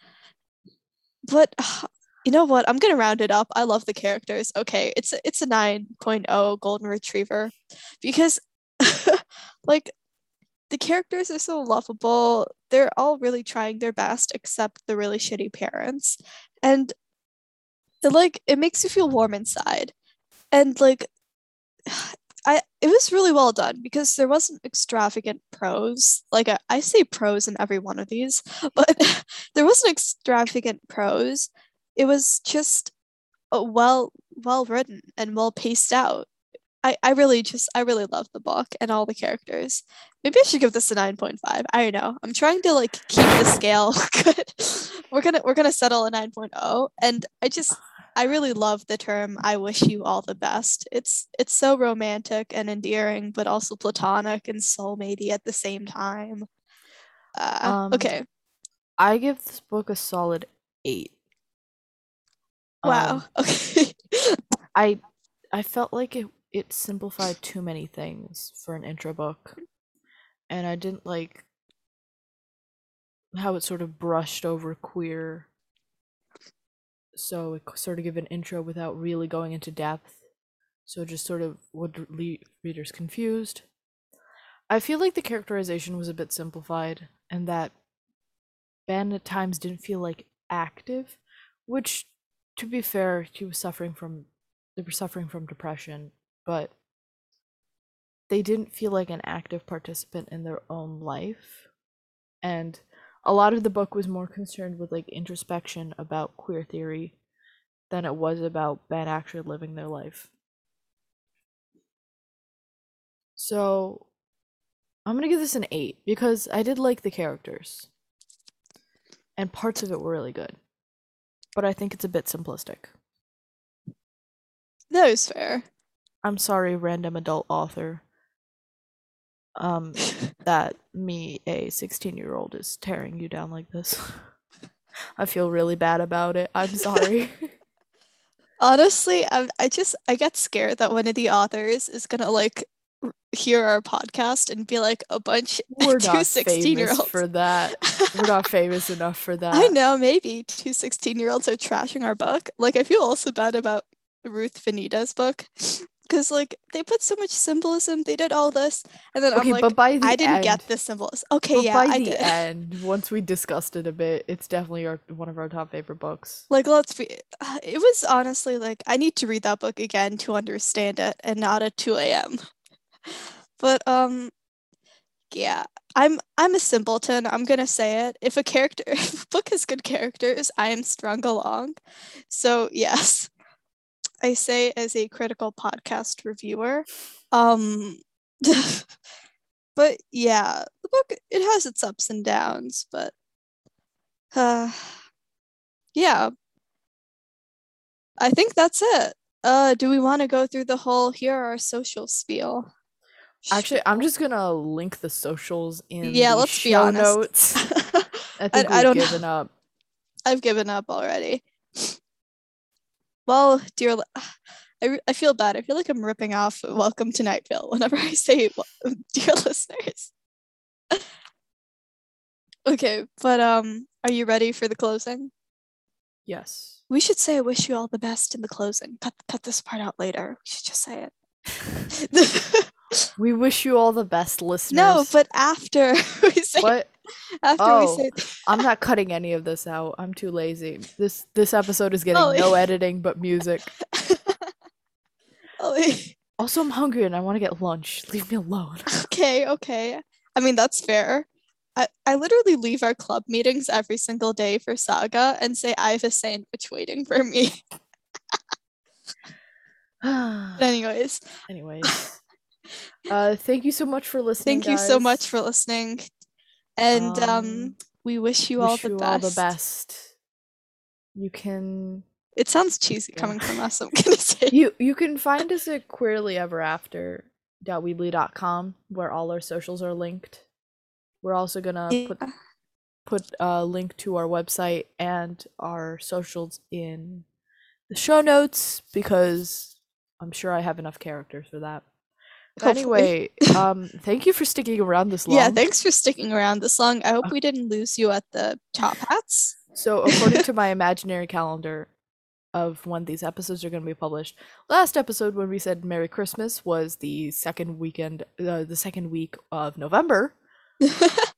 Speaker 2: But you know what? I'm gonna round it up. I love the characters. Okay, it's a, it's a 9.0 golden retriever because like the characters are so lovable. They're all really trying their best except the really shitty parents. And like it makes you feel warm inside. And like I it was really well done because there wasn't extravagant prose. Like I, I say prose in every one of these, but there wasn't extravagant prose. It was just uh, well well written and well paced out. I, I really just I really love the book and all the characters. Maybe I should give this a 9.5. I don't know. I'm trying to like keep the scale good. We're gonna we're gonna settle a 9.0 and I just I really love the term I wish you all the best. It's it's so romantic and endearing, but also platonic and soulmatey at the same time. Uh,
Speaker 1: Um,
Speaker 2: okay.
Speaker 1: I give this book a solid eight.
Speaker 2: Wow.
Speaker 1: Um,
Speaker 2: okay.
Speaker 1: I I felt like it it simplified too many things for an intro book, and I didn't like how it sort of brushed over queer. So it sort of gave an intro without really going into depth, so it just sort of would leave readers confused. I feel like the characterization was a bit simplified, and that Ben at times didn't feel like active, which, to be fair, he was suffering from they were suffering from depression, but they didn't feel like an active participant in their own life. And a lot of the book was more concerned with like introspection about queer theory than it was about Ben actually living their life. So I'm gonna give this an eight because I did like the characters. And parts of it were really good. But I think it's a bit simplistic.
Speaker 2: That was fair.
Speaker 1: I'm sorry, random adult author. Um, that me, a 16 year old, is tearing you down like this. I feel really bad about it. I'm sorry.
Speaker 2: Honestly, I, I just I get scared that one of the authors is gonna like hear our podcast and be like a bunch
Speaker 1: We're
Speaker 2: two
Speaker 1: not
Speaker 2: 16 year olds.
Speaker 1: for that. We're not famous enough for that.
Speaker 2: I know maybe two 16 year olds are trashing our book. Like I feel also bad about Ruth Vanita's book because like they put so much symbolism. They did all this, and then
Speaker 1: Okay,
Speaker 2: I'm like,
Speaker 1: but by the
Speaker 2: I didn't
Speaker 1: end,
Speaker 2: get the symbolism. Okay, yeah,
Speaker 1: by
Speaker 2: I
Speaker 1: the
Speaker 2: did.
Speaker 1: end, once we discussed it a bit, it's definitely our one of our top favorite books.
Speaker 2: Like let's be. It was honestly like I need to read that book again to understand it, and not at 2 a.m. But um, yeah, I'm I'm a simpleton. I'm gonna say it. If a character, if a book has good characters, I am strung along. So yes, I say as a critical podcast reviewer. Um, but yeah, the book it has its ups and downs, but uh, yeah, I think that's it. Uh, do we want to go through the whole here are our social spiel?
Speaker 1: Actually, I'm just gonna link the socials in
Speaker 2: Yeah, let's be honest.
Speaker 1: notes. I think
Speaker 2: I don't-
Speaker 1: given up.
Speaker 2: I've given up already. Well, dear, I, I feel bad. I feel like I'm ripping off Welcome to Night Vale whenever I say dear listeners. okay, but um, are you ready for the closing?
Speaker 1: Yes.
Speaker 2: We should say I wish you all the best in the closing. Cut cut this part out later. We should just say it.
Speaker 1: We wish you all the best, listeners.
Speaker 2: no, but after we say
Speaker 1: what?
Speaker 2: after
Speaker 1: Oh.
Speaker 2: we say
Speaker 1: I'm not cutting any of this out. I'm too lazy. This this episode is getting
Speaker 2: Oh,
Speaker 1: no editing but music.
Speaker 2: Oh,
Speaker 1: Also, I'm hungry and I want to get lunch. Leave me alone.
Speaker 2: okay, okay. I mean, that's fair. I, I literally leave our club meetings every single day for Saga and say I have a sandwich waiting for me. Anyways,
Speaker 1: Anyways, uh, thank you so much for listening.
Speaker 2: thank you so much for listening. And um,
Speaker 1: Um,
Speaker 2: we wish you all the
Speaker 1: you
Speaker 2: best.
Speaker 1: all the best. You can
Speaker 2: It sounds cheesy
Speaker 1: Yeah.
Speaker 2: coming from us, I'm gonna say.
Speaker 1: you you can find us at queerly ever after weebly.com where all our socials are linked. We're also gonna put put a link to our website and our socials in the show notes because I'm sure I have enough characters for that. But anyway, um, thank you for sticking around this long.
Speaker 2: Yeah, thanks for sticking around this long. I hope
Speaker 1: Uh,
Speaker 2: we didn't lose you at the top hats.
Speaker 1: So, according to my imaginary calendar of when these episodes are going to be published, last episode when we said Merry Christmas was the second weekend, uh, the second week of November.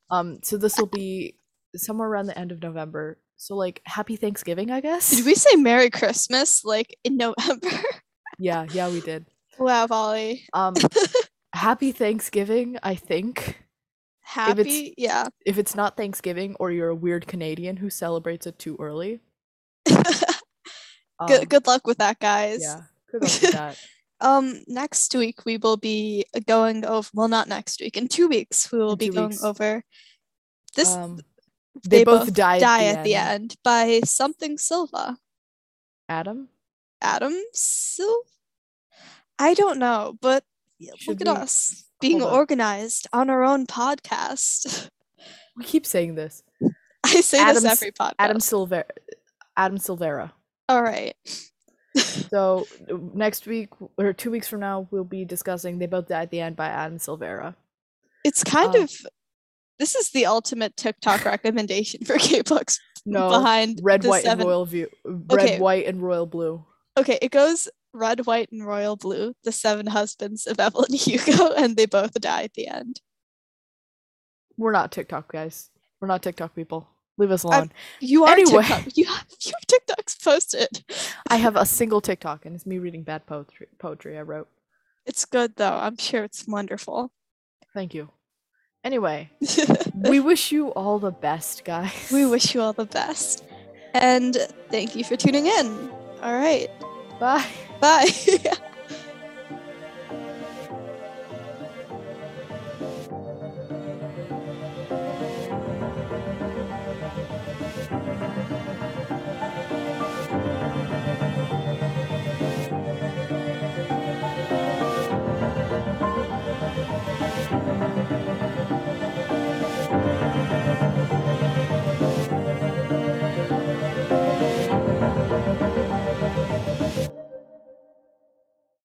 Speaker 1: Um, so this will be somewhere around the end of November. So, like, Happy Thanksgiving, I guess.
Speaker 2: Did we say Merry Christmas like in November?
Speaker 1: Yeah, yeah, we did.
Speaker 2: Wow, Volley.
Speaker 1: Um, Happy Thanksgiving, I think.
Speaker 2: Happy, yeah.
Speaker 1: If it's not Thanksgiving or you're a weird Canadian who celebrates it too early, um,
Speaker 2: good good luck with that, guys.
Speaker 1: Yeah, good luck with that.
Speaker 2: Um, next week we will be going over. Well, not next week. In two weeks we will
Speaker 1: In
Speaker 2: be going
Speaker 1: weeks.
Speaker 2: over. This
Speaker 1: um, they, both, die,
Speaker 2: at the end by something Silva.
Speaker 1: Adam,
Speaker 2: Adam Silva. I don't know, but
Speaker 1: Should
Speaker 2: look at
Speaker 1: we-
Speaker 2: us being
Speaker 1: hold on.
Speaker 2: organized on our own podcast.
Speaker 1: we keep saying this.
Speaker 2: I say
Speaker 1: Adam's-
Speaker 2: this every podcast.
Speaker 1: Adam Silver, Adam Silvera.
Speaker 2: All right.
Speaker 1: So next week or two weeks from now, we'll be discussing "They Both Die at the End" by Adam Silvera.
Speaker 2: It's kind
Speaker 1: Um,
Speaker 2: of this is the ultimate TikTok recommendation for K books
Speaker 1: No,
Speaker 2: behind
Speaker 1: red,
Speaker 2: the
Speaker 1: white,
Speaker 2: seven.
Speaker 1: and royal view. Red,
Speaker 2: Okay.
Speaker 1: white, and royal blue.
Speaker 2: Okay, it goes red, white, and royal blue, the seven husbands of Evelyn Hugo, and they both die at the end.
Speaker 1: We're not TikTok guys. We're not TikTok people. Leave us alone.
Speaker 2: You are
Speaker 1: Anyway.
Speaker 2: TikTok. You have, you have TikToks posted.
Speaker 1: I have a single TikTok, and it's me reading bad poetry. Poetry I wrote.
Speaker 2: It's good though. I'm sure it's wonderful.
Speaker 1: Thank you. Anyway, we wish you all the best, guys.
Speaker 2: we wish you all the best. And thank you for tuning in. All right.
Speaker 1: Bye.
Speaker 2: Bye.